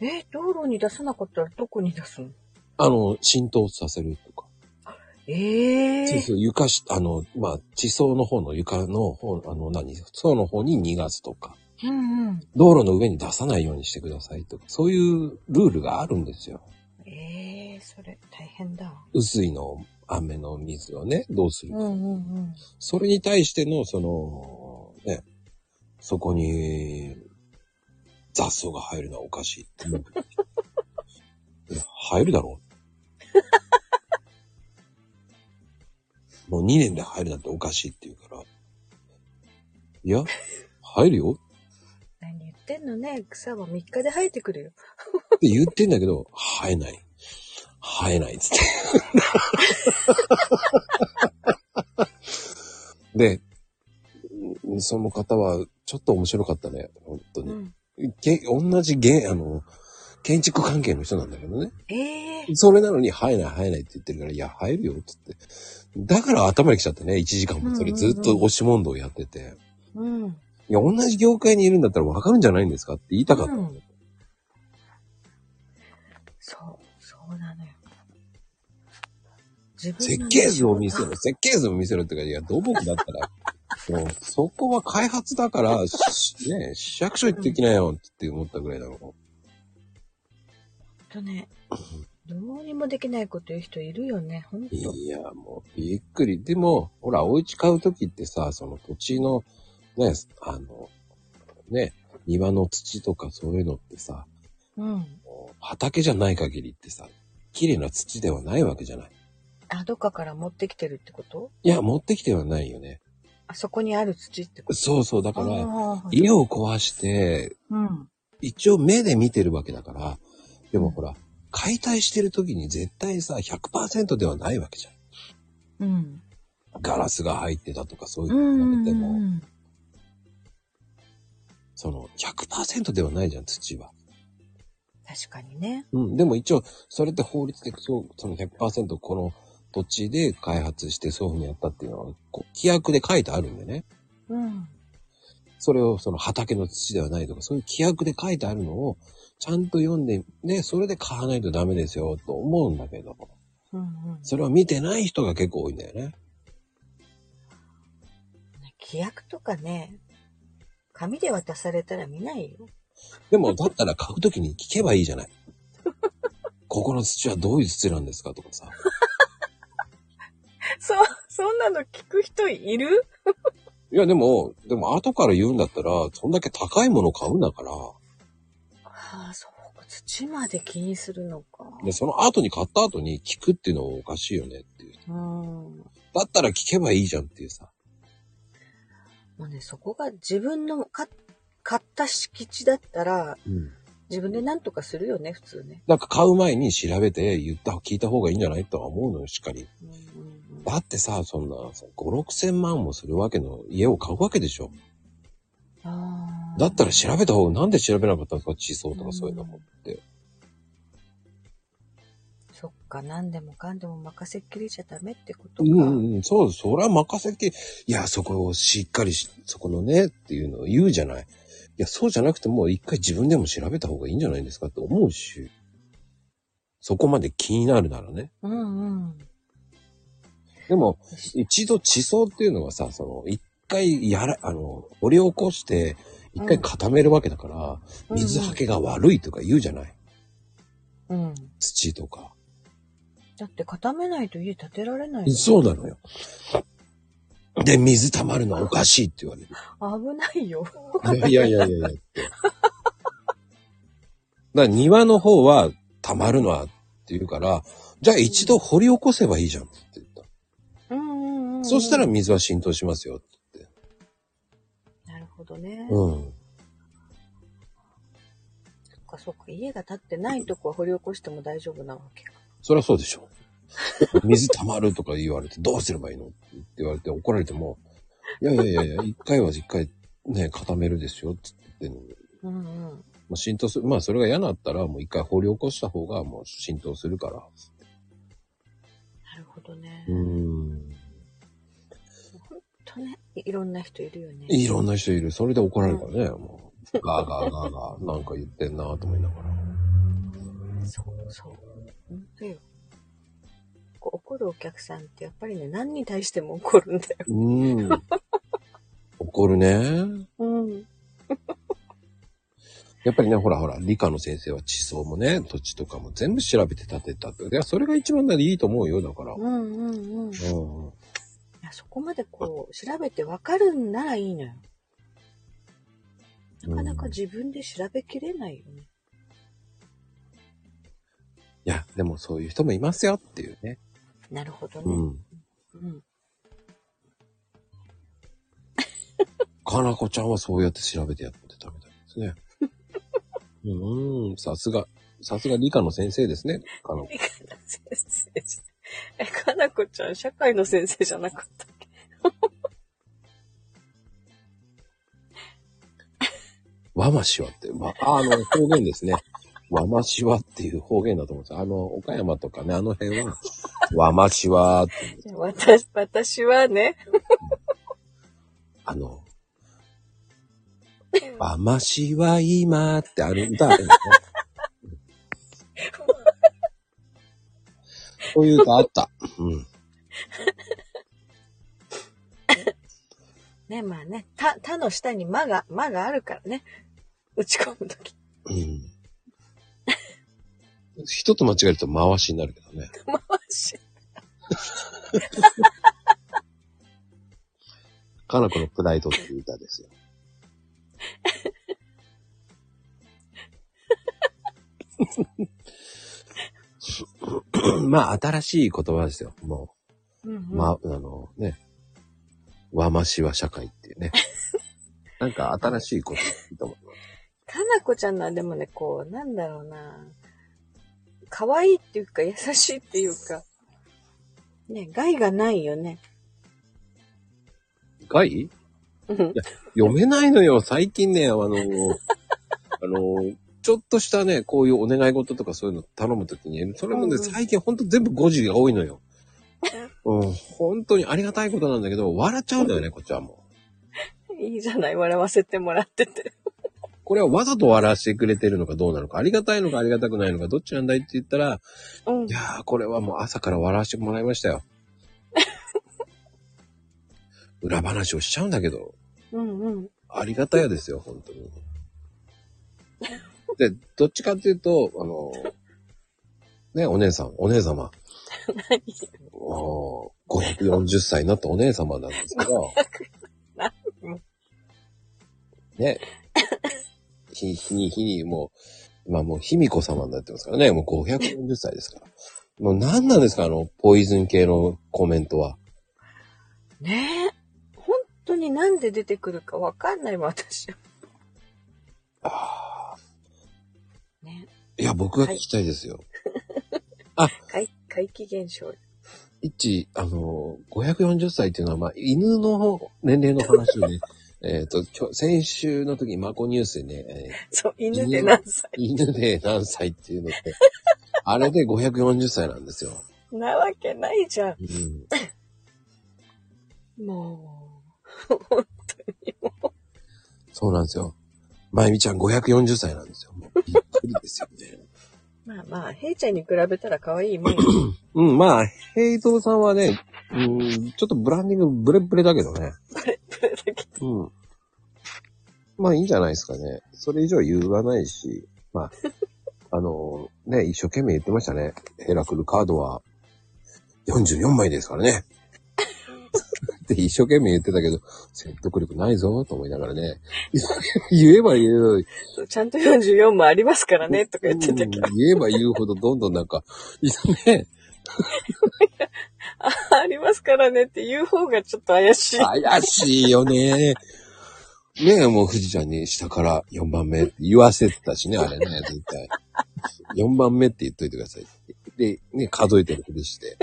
え、道路に出さなかったらどこに出すの？あの、浸透させるとか。ええそうそう、床し、あの、まあ、地層の方の床の方、あの、何、層の方に逃がすとか。うんうん。道路の上に出さないようにしてくださいとか、そういうルールがあるんですよ。ええそれ大変だ。雨水の雨の水をね、どうするか。うんうんうん。それに対しての、その、ね、そこに雑草が入るのはおかしい [LAUGHS] 入るだろう。もう2年で入るなんておかしいって言うから。いや、入るよ何言ってんのね。草は3日で生えてくるよ。って言ってんだけど、生えない。生えないっつって。で、その方はちょっと面白かったね。本当に。うん。け同じげあの、建築関係の人なんだけどね。ええそれなのに生えない生えないって言ってるから、いや、生えるよっつって。だから頭に来ちゃってね、1時間もそれずっと押し問答やってて。うん。いや、同じ業界にいるんだったらわかるんじゃないんですかって言いたかった。うんそう、そうなのよ。自分の設計図を見せろ、設計図を見せろってか、いや、土木だったら、[LAUGHS] もうそこは開発だから、しね、市役所行ってきなよって思ったぐらいだろとね、[LAUGHS] どうにもできないこと言う人いるよね、ほんう。と。いや、もうびっくり。でも、ほら、お家買うときってさ、その土地の、ね、あの、ね、庭の土とかそういうのってさ、うん。畑じゃない限りってさ、綺麗な土ではないわけじゃない。あ、どっかから持ってきてるってこと？いや、持ってきてはないよね。あそこにある土ってこと？そうそう、だだから、ら家を壊して、うん。一応目で見てるわけだから、でもほら、解体してる時に絶対さ、100%ではないわけじゃん。うん。ガラスが入ってたとかそういううんうんのでも、うん。その100%ではないじゃん、土は。確かにね。うん。でも一応、それって法律でそう、その100%この土地で開発してそういうふうにやったっていうのは、こう規約で書いてあるんでね。うん。それをその畑の土ではないとか、そういう規約で書いてあるのを、ちゃんと読んで、ね、それで買わないとダメですよ、と思うんだけど、うんうん。それを見てない人が結構多いんだよね。規約とかね、紙で渡されたら見ないよ。でも、だったら買うときに聞けばいいじゃない。[LAUGHS] ここの土はどういう土なんですかとかさ。[LAUGHS] そう、そんなの聞く人いる？[LAUGHS] いや、でも、でも後から言うんだったら、そんだけ高いもの買うんだから、そうか。土まで気にするのか。で、その後に買った後に聞くっていうのもおかしいよねっていう。うん。もだったら聞けばいいじゃんっていうさ。うね、そこが自分のか買った敷地だったら、うん。自分で何とかするよね、普通ね。なんか買う前に調べて言った、聞いた方がいいんじゃないとは思うのよ、しっかり。うんうんうん、だってさ、そんな、さ5、6千万もするわけの家を買うわけでしょ。あーだったら調べた方が、なんで調べなかったんですか地層とかそういうのもって。そっか、何でもかんでも任せっきりじゃダメってことか。うんうんうん、そう、それは任せっきり、いや、そこをしっかりし、そこのね、っていうのを言うじゃない。いや、そうじゃなくても、一回自分でも調べた方がいいんじゃないですかって思うし。そこまで気になるならね。うんうん。でも、一度地層っていうのはさ、その、一回やら、あの、掘り起こして、一回固めるわけだから、水はけが悪いとか言うじゃない。うん。土とか。だって固めないと家建てられないよそうなのよ。で、水溜まるのはおかしいって言われる。危ないよ。いやいやいやいや。だから庭の方は溜まるのはって言うから、じゃあ一度掘り起こせばいいじゃんって言った。うんうんうん、うん。そしたら水は浸透しますよってどね。言って。うん。そっかそっか。家が建ってないとこは掘り起こしても大丈夫なわけか。そりゃそうでしょ。水溜まるとか言われてどうすればいいのって言われて怒られても、いやいやいやいや、一回は一回ね、固めるですよって言ってんのにうんうん。まあ、浸透する。まあそれが嫌だったらもう一回掘り起こした方がもう浸透するから。なるほどね。うーん。とね、いろんな人いるよね。いろんな人いる。それで怒られるからね。もう、ガーガーガーガー、なんか言ってんなと思いながら。そうそう。本当よ。こう怒るお客さんってやっぱりね、何に対しても怒るんだよ。うーん。怒るね。うん。[LAUGHS] やっぱりね、ほらほら、理科の先生は地層もね、土地とかも全部調べて建てたって。いや、それが一番いいと思うよ、だから。うんうんうん。うん。いやそこまでこう、調べてわかるんならいいのよ。なかなか自分で調べきれないよね。いや、でもそういう人もいますよっていうね。なるほどね。うん。うん。[LAUGHS] かなこちゃんはそうやって調べてやってたみたいですね。[LAUGHS] うーん、さすが、さすが理科の先生ですね。かなこ理科の先生。[LAUGHS] え、かなこちゃん、社会の先生じゃなかったっけ？[LAUGHS] わましわって、わ、ああの、方言ですね。[LAUGHS] わましわっていう方言だと思うんですよ。あの、岡山とかね、あの辺は、わましわって、じゃあ私、私はね、あの、わましは今ってある歌あるんですね。そういうかあった。うん。[LAUGHS] ね、まあね。た、たの下に間が、間があるからね。打ち込むとき。うん。人と間違えると回しになるけどね。[LAUGHS] 回し。[LAUGHS] かなこのプライドっていう歌ですよ。まあ、新しい言葉ですよ。もうんうんう、ま、あのね、和ましは社会っていうね。[LAUGHS] なんか新しいこといいと思います。かなこちゃんのはでもね、こう、なんだろうな。可愛いっていうか、優しいっていうか、ね、害がないよね。害？うん読めないのよ。最近ね、あの、あの、ちょっとしたね、こういうお願い事とかそういうの頼むときに、それもね、うんうん最近ほんと全部誤字が多いのよ。うん、本当にありがたいことなんだけど、笑っちゃうんだよね、こっちはもう。いいじゃない、笑わせてもらってて。これはわざと笑わせてくれてるのかどうなのか、ありがたいのかありがたくないのか、どっちなんだいって言ったら、うんい。やー、これはもう朝から笑わせてもらいましたよ。[LAUGHS] 裏話をしちゃうんだけど、うんうん。ありがたやですよ、本当に。で、どっちかっていうと、あの、ね、お姉さん、お姉様、何お540歳になったお姉様なんですけど何、ね、ひ、ひに、ひに、もう、今もう、ひみこ様になってますからね、もう540歳ですから。もう何なんですか、あの、ポイズン系のコメントは。ねえ。本当になんで出てくるかわかんないわ、私は。あね。ーいや、僕が聞きたいですよ。[LAUGHS] 怪怪奇現象。一、あの、540歳っていうのは、まあ、犬の年齢の話ね、[LAUGHS] えっと、今日、先週の時、マコニュースでね、えそう、犬で何歳ー犬で何歳っていうのって、[LAUGHS] あれで540歳なんですよ。なわけないじゃん。うん。もう、本当にもそうなんですよ。まゆみちゃん540歳なんですよ。びっくりですよね。う。まあまあ、ヘイちゃんに比べたら可愛いもんよ。[COUGHS] うん、まあ、ヘイトーさんはね、うん、ちょっとブランディングブレブレだけどね。これだけうん。まあいいんじゃないですかね。それ以上言わないし、まあ、[LAUGHS] あの、ね、一生懸命言ってましたね。ヘラクルカードは44枚ですからね。[LAUGHS] って一生懸命言ってたけど、説得力ないぞ、と思いながらね。言えば言う、ちゃんと44もありますからね、とか言ってたけど。うん言えば言うほどどんどんなんか、いやね、あ、[LAUGHS] ありますからねって言う方がちょっと怪しい。怪しいよね。ねえ、もう富士ちゃんに下から4番目って言わせてたしね、あれね、絶対。4番目って言っといてください。で、ね、数えてるふりして。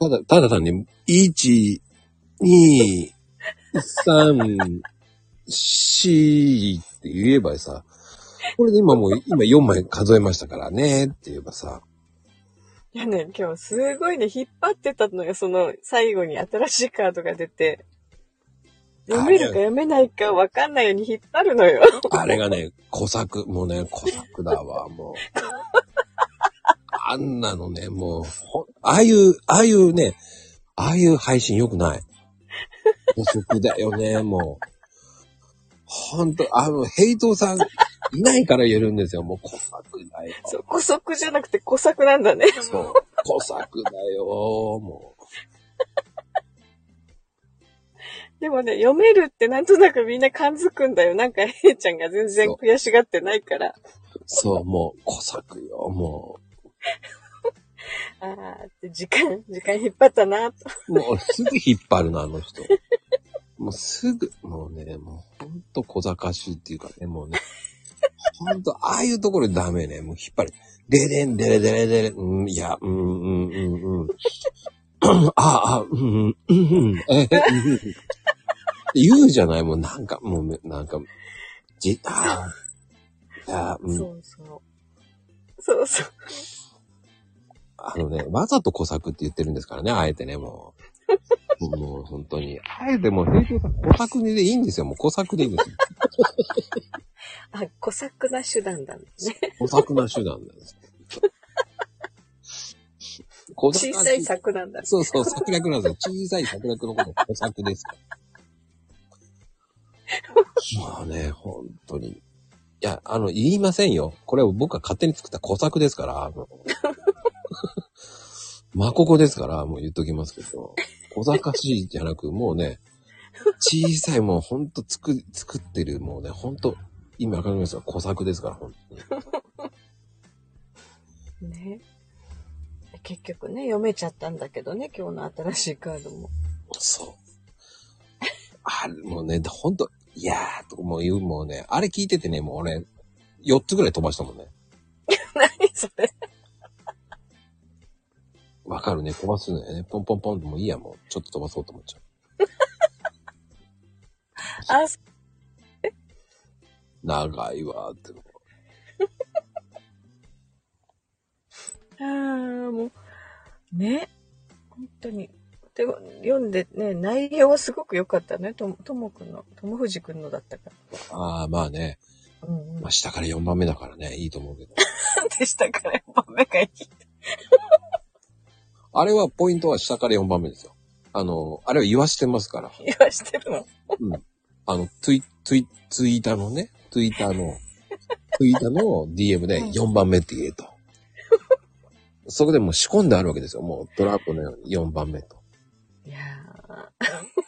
ただ、ただ単に、1、2、3、4って言えばさ、これで今もう、今4枚数えましたからねって言えばさ、いやね、今日すごいね、引っ張ってたのよ、その最後に新しいカードが出て。読めるか読めないか分かんないように引っ張るのよ。あれがね、小作、もうね、小作だわ、もう。あんなのね、もう、ああいう、ああいうね、ああいう配信良くない。小作だよね、もう。ほんと、あの、ヘイトさん、いないから言えるんですよ。もう小作だよ。そう、古速じゃなくて古作なんだね。そう。小作だよ、もでもね、読めるってなんとなくみんな感づくんだよ。なんか、ヘイちゃんが全然悔しがってないから。う。そう、もう、小作よ、も [LAUGHS] あーって時間、時間引っ張ったなと。う。もう、すぐ引っ張るな、あの人。[LAUGHS] もうすぐ、もうね、もうほんと小賢しいっていうかね、もうね。ほんと、ああいうところダメね。もう引っ張る。ででん、でれでれでれ、うん、いや、うん、うん、うん、うん。[COUGHS] ああ、うん、うん、うん、え、うん。言うじゃない？もうなんか、もうめ、なんか、じ、ああ、いや、うん。そうそう。そうそう。あのね、わざと小作って言ってるんですからね、あえてね、もう。もう本当に。あえてもう平等さん、小作でいいんですよ。もう小作でいいんですよ。あ、小作な手段だね。小作な手段なんです。小小さい作なんだ。そうそう、策略なんですよ。小さい策略のこと小作ですから。まあね、本当に。いや、あの、言いませんよ。これは僕が勝手に作った小作ですから。[LAUGHS] まここですから、もう言っときますけど。小賢しいじゃなく、もうね、小さいもうほんと作り、作ってる、もうね、ほんと、今わかりますよ。小作ですから、本当に。[LAUGHS] ね。結局ね、読めちゃったんだけどね、今日の新しいカードも。そう。あれ、もうね、ほんと、いやーとかもう言う、もうね、あれ聞いててね、もう俺、4つぐらい飛ばしたもんね。[LAUGHS] 何それわかるね、飛ばすのよね。ポンポンポンともういいや、もう、ちょっと飛ばそうと思っちゃう。[LAUGHS] あ、そ長いわーって。[LAUGHS] あーもう、ね。本当に。で読んでね、内容はすごく良かったね。とともくんの、ともふじくんのだったかああ、まあね。ら。うんうん。まあ、下から4番目だからね、いいと思うけど。[LAUGHS] でしたから、やっぱ目がいい。あれは、ポイントは下から4番目ですよ。あの、あれは言わしてますから。[LAUGHS] 言わしてるの？うん。あの、ツイ、ツイ、ツイーターのね、ツイッターの、ツイッターの DM で4番目って言えと。そこでもう仕込んであるわけですよ。もうトラップのように4番目と。いやー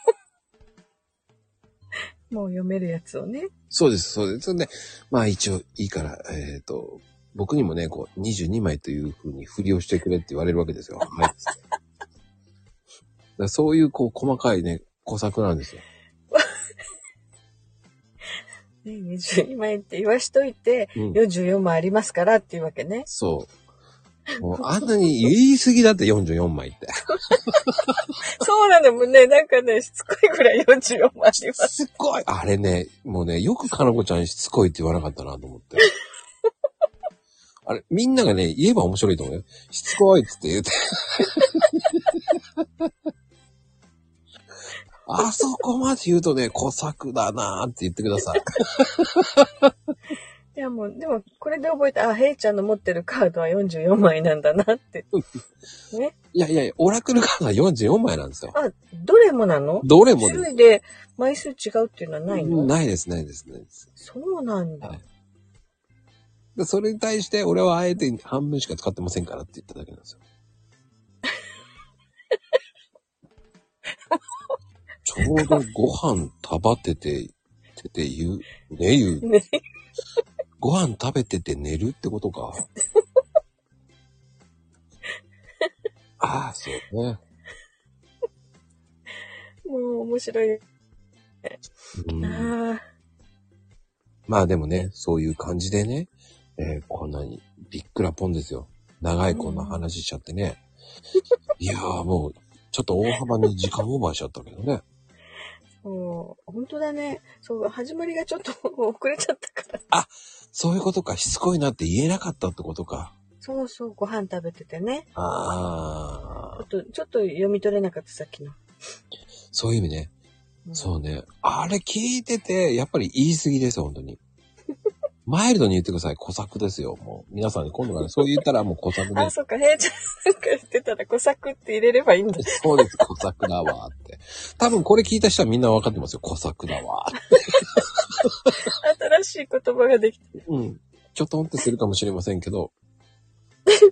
もう読めるやつをね。そうです、そうです。そんで、まあ一応いいから、えっ、と、僕にもね、こう、22枚という風に振りをしてくれって言われるわけですよ。はい。だそういう、こう、細かいね、工作なんですよ。[LAUGHS] ね、22枚って言わしといて、うん。44枚ありますからっていうわけね。そう。もう、あんなに言い過ぎだって44枚って。[LAUGHS] そうなのもうね、なんかね、しつこいぐらい44枚あります。すっごいあれね、もうね、よくかなこちゃんしつこいって言わなかったなと思って。あれ、みんながね、言えば面白いと思うよ。しつこいっつって言って。[LAUGHS] あそこまで言うとね、小作だなーって言ってください。[LAUGHS] いやもう、でもこれで覚えた、あ、ヘイちゃんの持ってるカードは44枚なんだなって。ね。いやいやいや、オラクルカードは44枚なんですよ。あ、どれもなの？どれも種ね類で枚数違うっていうのはないの、ないです、ないです、ないです。そうなんだ。はいでそれに対して、俺はあえて半分しか使ってませんからって言っただけなんですよ。[LAUGHS] ちょうどご飯食ばってて、てて言う、ね言う。ね。ご飯食べてて寝るってことか。[LAUGHS] ああ、そうね。もう面白い。うん、ああ。まあでもね、そういう感じでね、えーこんなにびっくらぽんですよ。長いこんな話しちゃってね。いやーもう、ちょっと大幅に時間オーバーしちゃったけどね。もう、本当だね。そう、始まりがちょっと [LAUGHS] 遅れちゃったから。そういうことか、しつこいなって言えなかったってことか。そうそう、ご飯食べててね。ちょああっ、と、ちょっと読み取れなかった、さっきの。そういう意味ね。うんそうね。あれ聞いてて、やっぱり言い過ぎですよ、本当に。マイルドに言ってください。小作ですよ。もう、皆さんに今度からそう言ったらもう小作で [LAUGHS] あ、そっか、へいちゃんか言ってたら、小作って入れればいいんだ。そうです、小作だわーって。多分これ聞いた人はみんな分かってますよ。小作だわーって。新しい言葉ができた。うん。ちょっとんってするかもしれませんけど、[LAUGHS]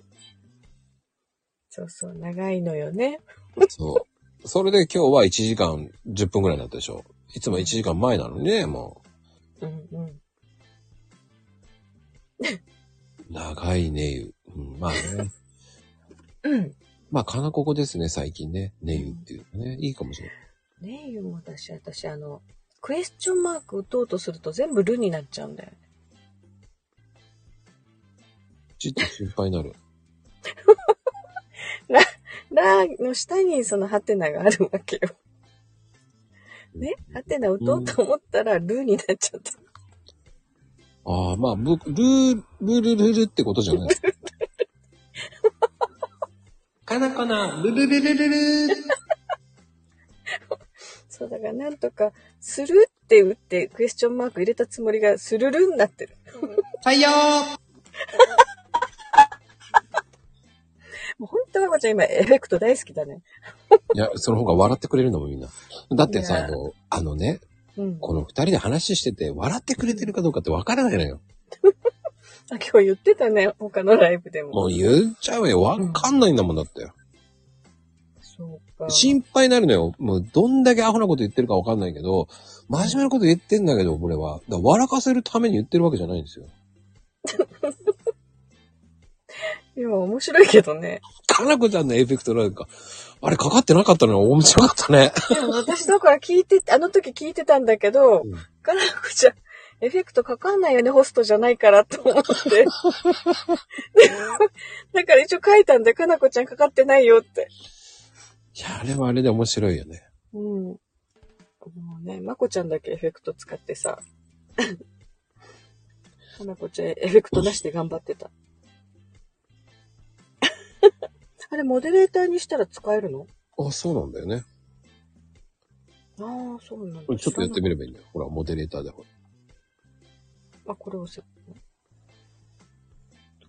そうそう、長いのよね。そう。それで今日は1時間10分ぐらいになったでしょ。いつも1時間前なのにね、もうんうん。う。長いねゆ。うん、まあね。[LAUGHS] うん。まあ、かなここですね、最近ね。ねゆっていうのね。いいかもしれない。ねえよ、私、私、あの、クエスチョンマーク打とうとすると全部ルになっちゃうんだよね。ちょっと心配になる。[LAUGHS] ラーの下にそのハテナがあるわけよ。ね？ハテナ打とうと思ったらルになっちゃった。ああ、まあ、ぶ、ルー、ルルルルってことじゃないですか。[LAUGHS] かなかな、ルルルルルルそう、だからなんとか、スルって打ってクエスチョンマーク入れたつもりがスルルになってる。採用もう本当はこちゃん今エフェクト大好きだね。いや、その方が笑ってくれるのもみんな。だってさ、あの、あのね、うん。この二人で話してて、笑ってくれてるかどうかってわからないのよ。あ、今日言ってたね、他のライブでも。もう言っちゃうよ。わかんないんだもんだって。そうか。心配になるのよ。もうどんだけアホなこと言ってるかわかんないけど、真面目なこと言ってんだけど、俺は。だから笑かせるために言ってるわけじゃないんですよ。いいや、面白いけどね。かなこちゃんのエフェクトなんか、あれかかってなかったのに面白かったね。でも私だから聞いて、あの時聞いてたんだけど、うんかなこちゃん、エフェクトかかんないよね、ホストじゃないからと思って。でだから一応書いたんで、かなこちゃんかかってないよって。いや、あれはあれで面白いよね。うん。もうね、まこちゃんだけエフェクト使ってさ。[LAUGHS] かなこちゃんエフェクトなしで頑張ってた。[LAUGHS] あれ、モデレーターにしたら使えるの？あ、そうなんだよね。ああ、そうなんだ。ちょっとやってみる。ればいいんだよ。ほら、モデレーターでほら。あ、これ押せ。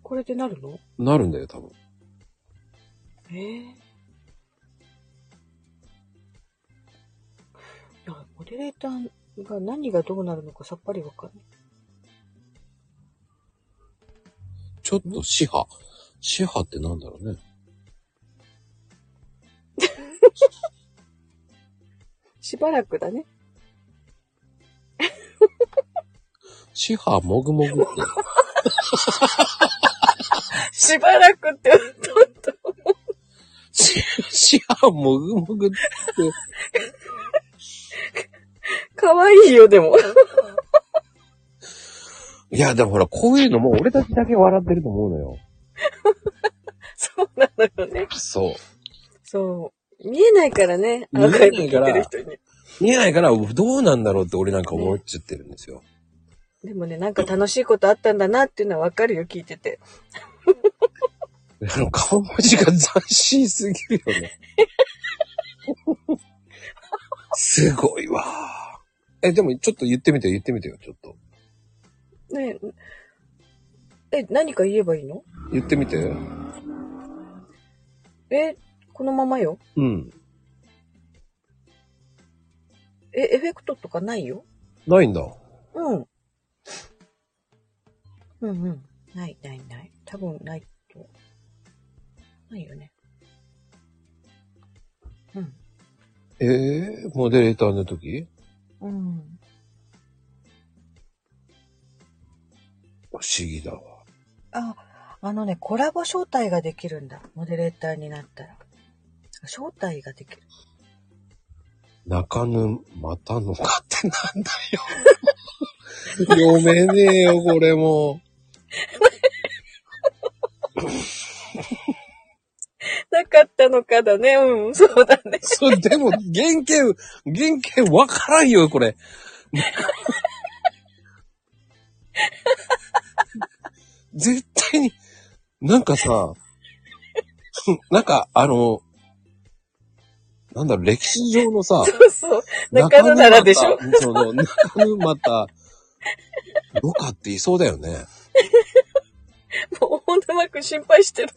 これでなるの？なるんだよ、多分。ええいや、モデレーターが何がどうなるのかさっぱりわかんない。ちょっと支波。支波ってなんだろうね。[LAUGHS] しばらくだね。支波もぐもぐって。しばらくって、とっと。し支波もぐもぐって。かわいいよ、でも。いや、でもほら、こういうのもう俺たちだけ笑ってると思うのよ。[LAUGHS] そうなのよね。そう。そう。見えないからね。見えないからアーカイブ聞いてる人に。見えないから、どうなんだろうって俺なんか思っちゃってるんですよ。でもね、なんか楽しいことあったんだなっていうのはわかるよ、聞いてて。あの、顔文字が斬新すぎるよね。すごいわ。え、でもちょっと言ってみてよ、言ってみてよ、ちょっと。ねえ、え、何か言えばいいの？言ってみて。え、このままよ？うん。え、エフェクトとかないよ？ないんだ。うん。うんうん。ない、ない、ない。多分ないと。ないよね。うん。えー、モデレーターの時？うん。不思議だわ。あ、あのね、コラボ招待ができるんだ。モデレーターになったら。招待ができる。泣かぬ、またのかってなんだよ。読めねえよ、これも。[LAUGHS] なかったのかだね。うん、そうだね。そう、でも、原型、原型わからんよ、これ。絶対に、なんかさ、[LAUGHS] なんか、あの、なんだろう、歴史上のさ、そうそう。中野ならでしょ中野そ中野また、ロカっていそうだよね。もう、本田くん心配してる。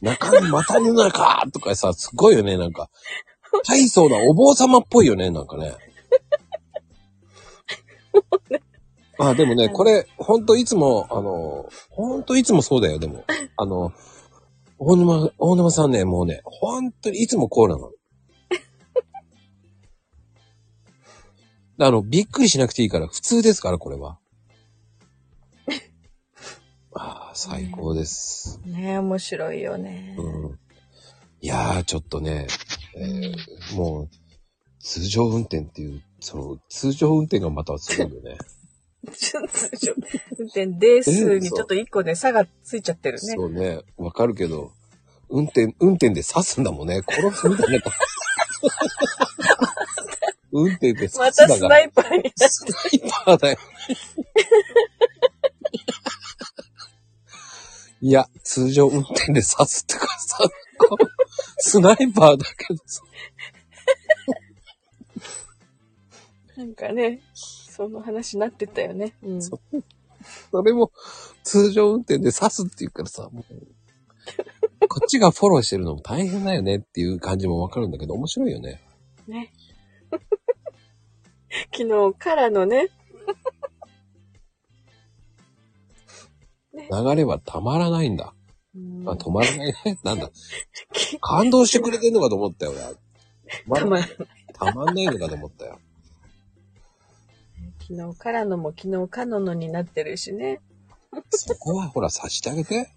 中野またの中とかさ、すごいよね、なんか。大層なお坊様っぽいよね、なんかね。[LAUGHS] あ、でもね、これ、ほんといつも、あの、ほんといつもそうだよ、でも。あの、大沼、大沼さんね、もうね、ほんとにいつもこうなの。[LAUGHS] あの、びっくりしなくていいから、普通ですから、これは。[LAUGHS] ああ、最高です。ねえ、面白いよね。うん。いやー、ちょっとね、えーもう、通常運転っていう、その、通常運転がまたすごいよね。ちょっと、ちょ運転デー数にちょっと一個ね、差がついちゃってるね。そうね、わかるけど、運転、運転で刺すんだもんね。殺すみたいな。運転で刺すまたス。ナイパーになって。スナイパーだよ。いや、通常運転で刺すってかさ、スナイパーだけどさ、なんかね、その話になってたよね。うん。そ [LAUGHS] それも通常運転で刺すって言うからさ、もう [LAUGHS] こっちがフォローしてるのも大変だよねっていう感じもわかるんだけど、面白いよね。ね。[LAUGHS] 昨日からのね、流れはたまらないんだ。うんあ、止まらないね。なんだ。感動してくれてんのかと思ったよ、俺。たまらたまんないのかと思ったよ。昨日からのも昨日かののになってるしね。そこはほら、さしてあげて。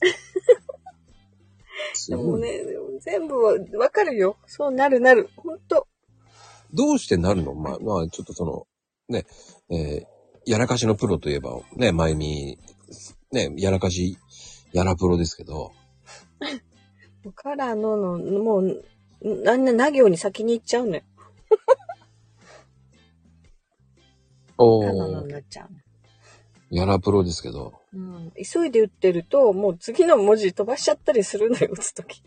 [LAUGHS] でもね、全部はわかるよ。そうなるなる。ほんと。どうしてなるの？まあ、まあ、ちょっとその、ね、えーやらかしのプロといえば、ね、まゆみ、ね、やらかし、やらプロですけど、[LAUGHS] からのの、もう、な、な、な行に先に行っちゃうのよ。おかのなっちゃ。やらプロですけど、うん。急いで打ってると、もう次の文字飛ばしちゃったりするのよ、打つとき。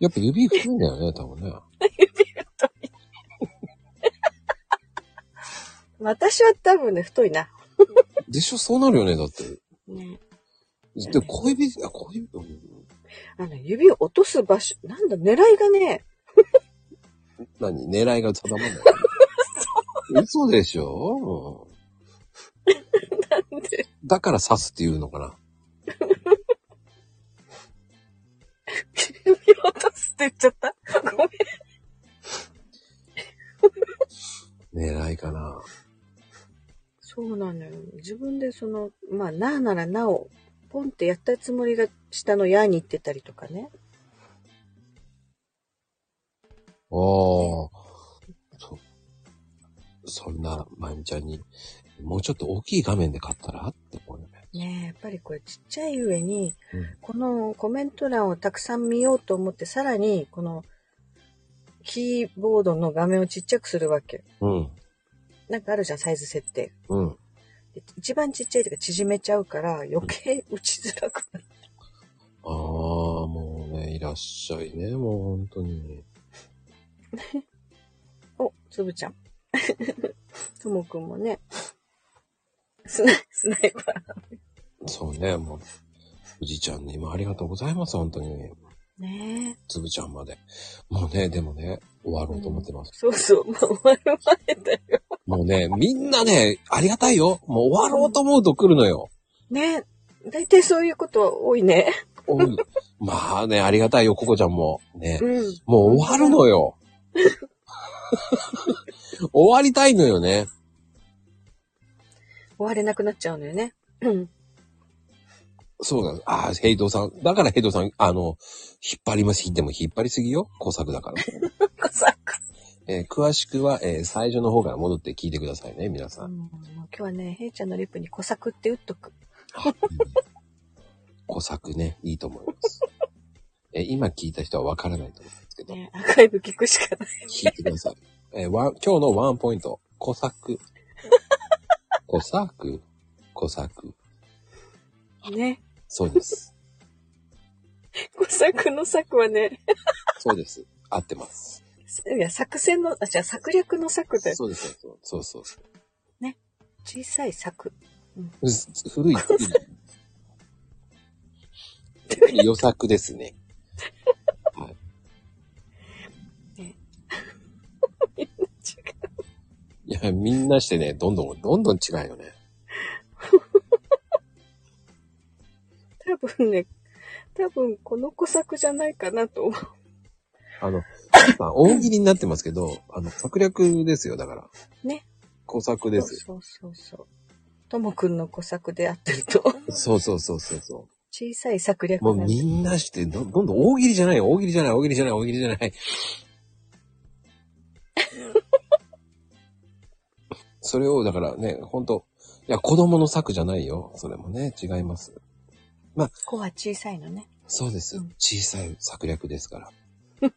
やっぱ指太いんだよね、多分ね。[LAUGHS] 私は多分ね、太いな。でしょ？そうなるよね、だって。ね。で、小指、あ、小指、うんあの、指を落とす場所、なんだ、狙いがね、何狙いが定まんない。[LAUGHS] 嘘でしょ、うんなんで、だから刺すっていうのかな？指を落とすって言っちゃった？ごめん。狙いかな。そうなのよ。自分でその、まあ、なあならなを、ポンってやったつもりが下のやに行ってたりとかね。ああ。そ、そんな、まゆみちゃんに、もうちょっと大きい画面で買ったらって思うよね。ねえ、やっぱりこれちっちゃい上に、うんこのコメント欄をたくさん見ようと思って、さらに、この、キーボードの画面をちっちゃくするわけ。うん。なんかあるじゃん、サイズ設定。うん。で一番ちっちゃいとか縮めちゃうから、余計打ちづらくなる。ああ、もうね、いらっしゃいね、もう本当に。[LAUGHS] お、つぶちゃん。[LAUGHS] ともくんもね、スナイスナイパー。そうね、もう、富士ちゃんにもありがとうございます、本当に。ねえ。つぶちゃんまで。もうね、でもね、終わろうと思ってます。そうそう、もう終わる前だよ。もうね、みんなね、ありがたいよ。もう終わろうと思うと来るのよ。ねえ。だいたいそういうことは多いね。まあね、ありがたいよ、ココちゃんも。ね。うん。もう終わるのよ。[LAUGHS] 終わりたいのよね。終われなくなっちゃうのよね。うん。そうなんです。ああ、ヘイドさん。だからヘイドさん、あの、引っ張ります。でも引っ張りすぎよ。工作だから。コサク。えー詳しくは、えー最初の方から戻って聞いてくださいね、皆さ。うんう今日はね、ヘイちゃんのリップにコサクって打っとく。工作ね、いいと思います。[LAUGHS] えー今聞いた人はわからないと思うんですけど、ね、アーカイブ聞くしかない。聞いてください。えーワン今日のワンポイント。工作。工作工作。ね。そうです。[LAUGHS] コサクの策はね、そうです。合ってます。いや、作戦の、あ、じゃあ策略の策で、そうです。そうそうそうそう。小さい策。うす古い、古い。[LAUGHS] 古い予作ですね。[LAUGHS] みんなしてね、どんどん、どんどん違うよね。[LAUGHS] 多分ね、多分このコサクじゃないかなと思う。あの、まあ、大喜利になってますけど、あの、策略ですよ、だから。ね。工作ですよ。そうそうそう。ともくんのコサクであってると、そうそうそうそうそ小さい策略う。もうみんなして、どどんどん大喜利じゃないよ、大喜利じゃない、大喜利じゃない、大喜利じゃない。それを、だからね、ほんと、いや、子供の策じゃないよ。それもね、違います。子は小さいのね。そうですうん。小さい策略ですから。[LAUGHS]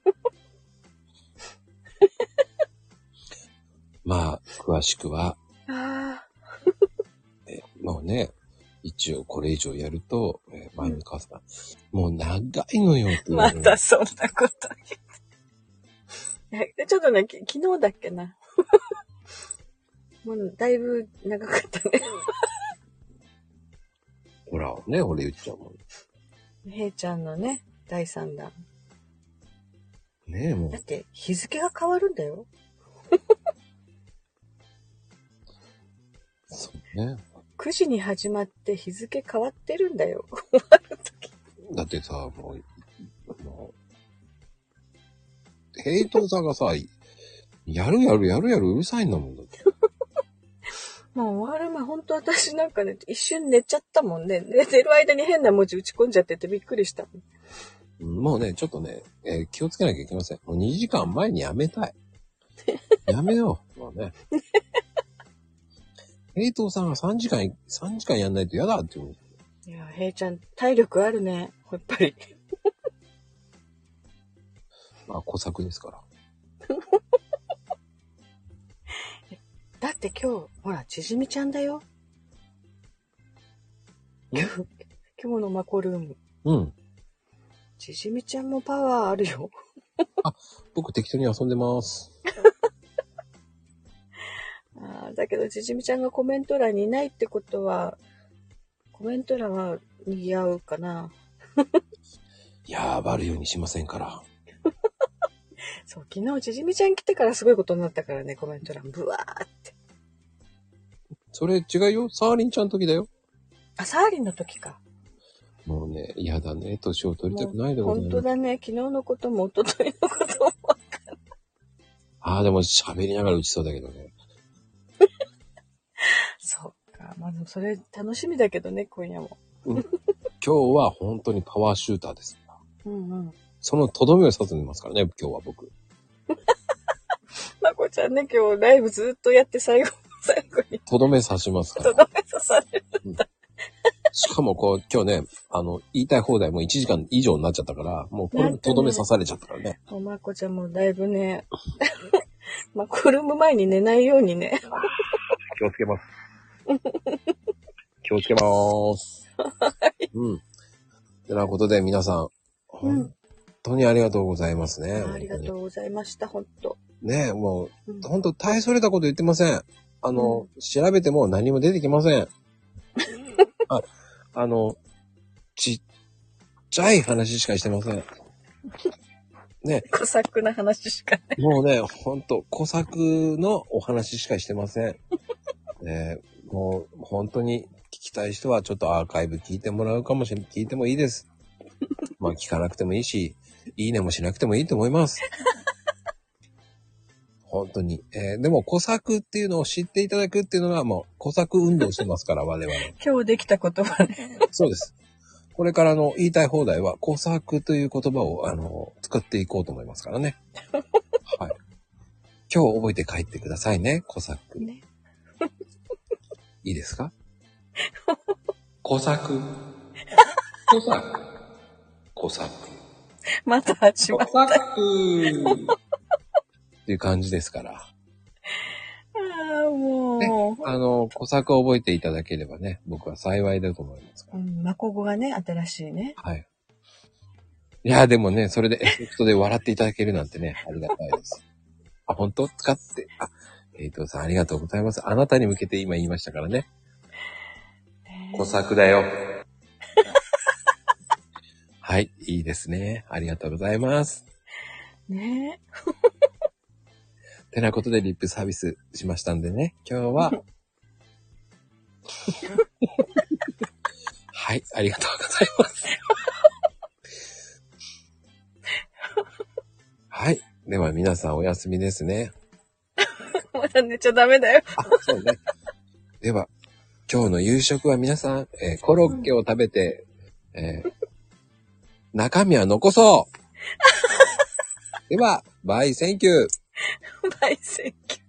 まあ、詳しくは、ああ。[LAUGHS] えもうね、一応これ以上やると、えー、前に母さん、もう長いのよってまたそんなこと言って。ちょっとね、き昨日だっけな。[LAUGHS] もうだいぶ長かったね。[LAUGHS] ほら、ね、俺言っちゃうもん。へいちゃんのね、第3弾。ねもうだっ、て日付が変わるんだよ。[LAUGHS] そうね。9時に始まって日付変わってるんだよ。[LAUGHS] だってさ、もう、もう、ヘイトさんがさ、やるやるやるやるうるさいんだもんだって。まあ終わる前、ほんと私なんかね、一瞬寝ちゃったもんね。寝てる間に変な文字打ち込んじゃっててびっくりした。うんもうね、ちょっとね、えー気をつけなきゃいけません。もう2時間前にやめたい。[LAUGHS] やめよう。もうね。平等さんが3時間、3時間やんないと嫌だって言う。いや、へいちゃん、体力あるね。やっぱり。まあ、小作ですから。[LAUGHS] だって今日、ほら、ちじみちゃんだよ。今日、[LAUGHS] 今日のマコルーム。うん。ちじみちゃんもパワーあるよ。僕適当に遊んでます。[LAUGHS] あーだけど、ちじみちゃんがコメント欄にいないってことは、コメント欄は賑わうかな。い [LAUGHS] やー、バるようにしませんから。そう、昨日ちじみちゃん来てからすごいことになったからね、コメント欄。ブワーって。それ違うよ。サーリンちゃんの時だよ。あ、サーリンの時か。もうね、嫌だね。年を取りたくないでござい本ます。当だね。昨日のことも一昨日のことも。ああ、でも喋りながら打ちそうだけどね。[LAUGHS] そうか。まあでもそれ楽しみだけどね、今夜も。今日は本当にパワーシューターです。うんうん。そのとどめを刺すんますからね、今日は僕。[LAUGHS] まこちゃんね、今日ライブずっとやって最後、最後にとどめ刺しますから。とどめ刺される。しかもこう、今日ね、あの、言いたい放題も1時間以上になっちゃったから、もうこれもとどめ刺されちゃったからね。もうまこちゃんもだいぶね、[LAUGHS] まあ、コルーム前に寝ないようにね。気をつけます。気をつけまーす。[LAUGHS] うん。てなことで皆さん、うん本当にありがとうございますね。ありがとうございました、ほんと。ねもう、うん本当大それたこと言ってません。あの、調べても何も出てきません。あ、あの、ちっちゃい話しかしてません。ね、小作な話しかね。もうね、ほんと、小作のお話しかしてません。ね、もう、本当に聞きたい人はちょっとアーカイブ聞いてもらうかもしれない。聞いてもいいです。まあ聞かなくてもいいし、いいねもしなくてもいいと思います。本当に。えーでも、小作っていうのを知っていただくっていうのはもう、小作運動してますから、[LAUGHS] 我々。今日できた言葉ね。そうです。これからの言いたい放題は、小作という言葉を、あの、作っていこうと思いますからね。[LAUGHS] はい。今日覚えて帰ってくださいね、小作。ね [LAUGHS] いいですか？小作。小作。小作。また始ま小った。作。っていう感じですから。ああ、もう。あの、小作を覚えていただければね、僕は幸いだと思いますから。うん、マコ語がね、新しいね。はい。いや、でもね、それでエフェクトで笑っていただけるなんてね、ありがたいです。[LAUGHS] あ、本当？使って、あ、えいとさんありがとうございます。あなたに向けて今言いましたからね。小作だよ。[LAUGHS] はい、いいですね。ありがとうございます。ねてなことでリップサービスしましたんでね、今日は。[LAUGHS] はい、ありがとうございます。はい。では皆さんお休みですね。[LAUGHS] まだ寝ちゃダメだよ。あ、そうね。では、今日の夕食は皆さん、えーコロッケを食べて、えー中身は残そう [LAUGHS] では、バイ、センキューバイセンキュー。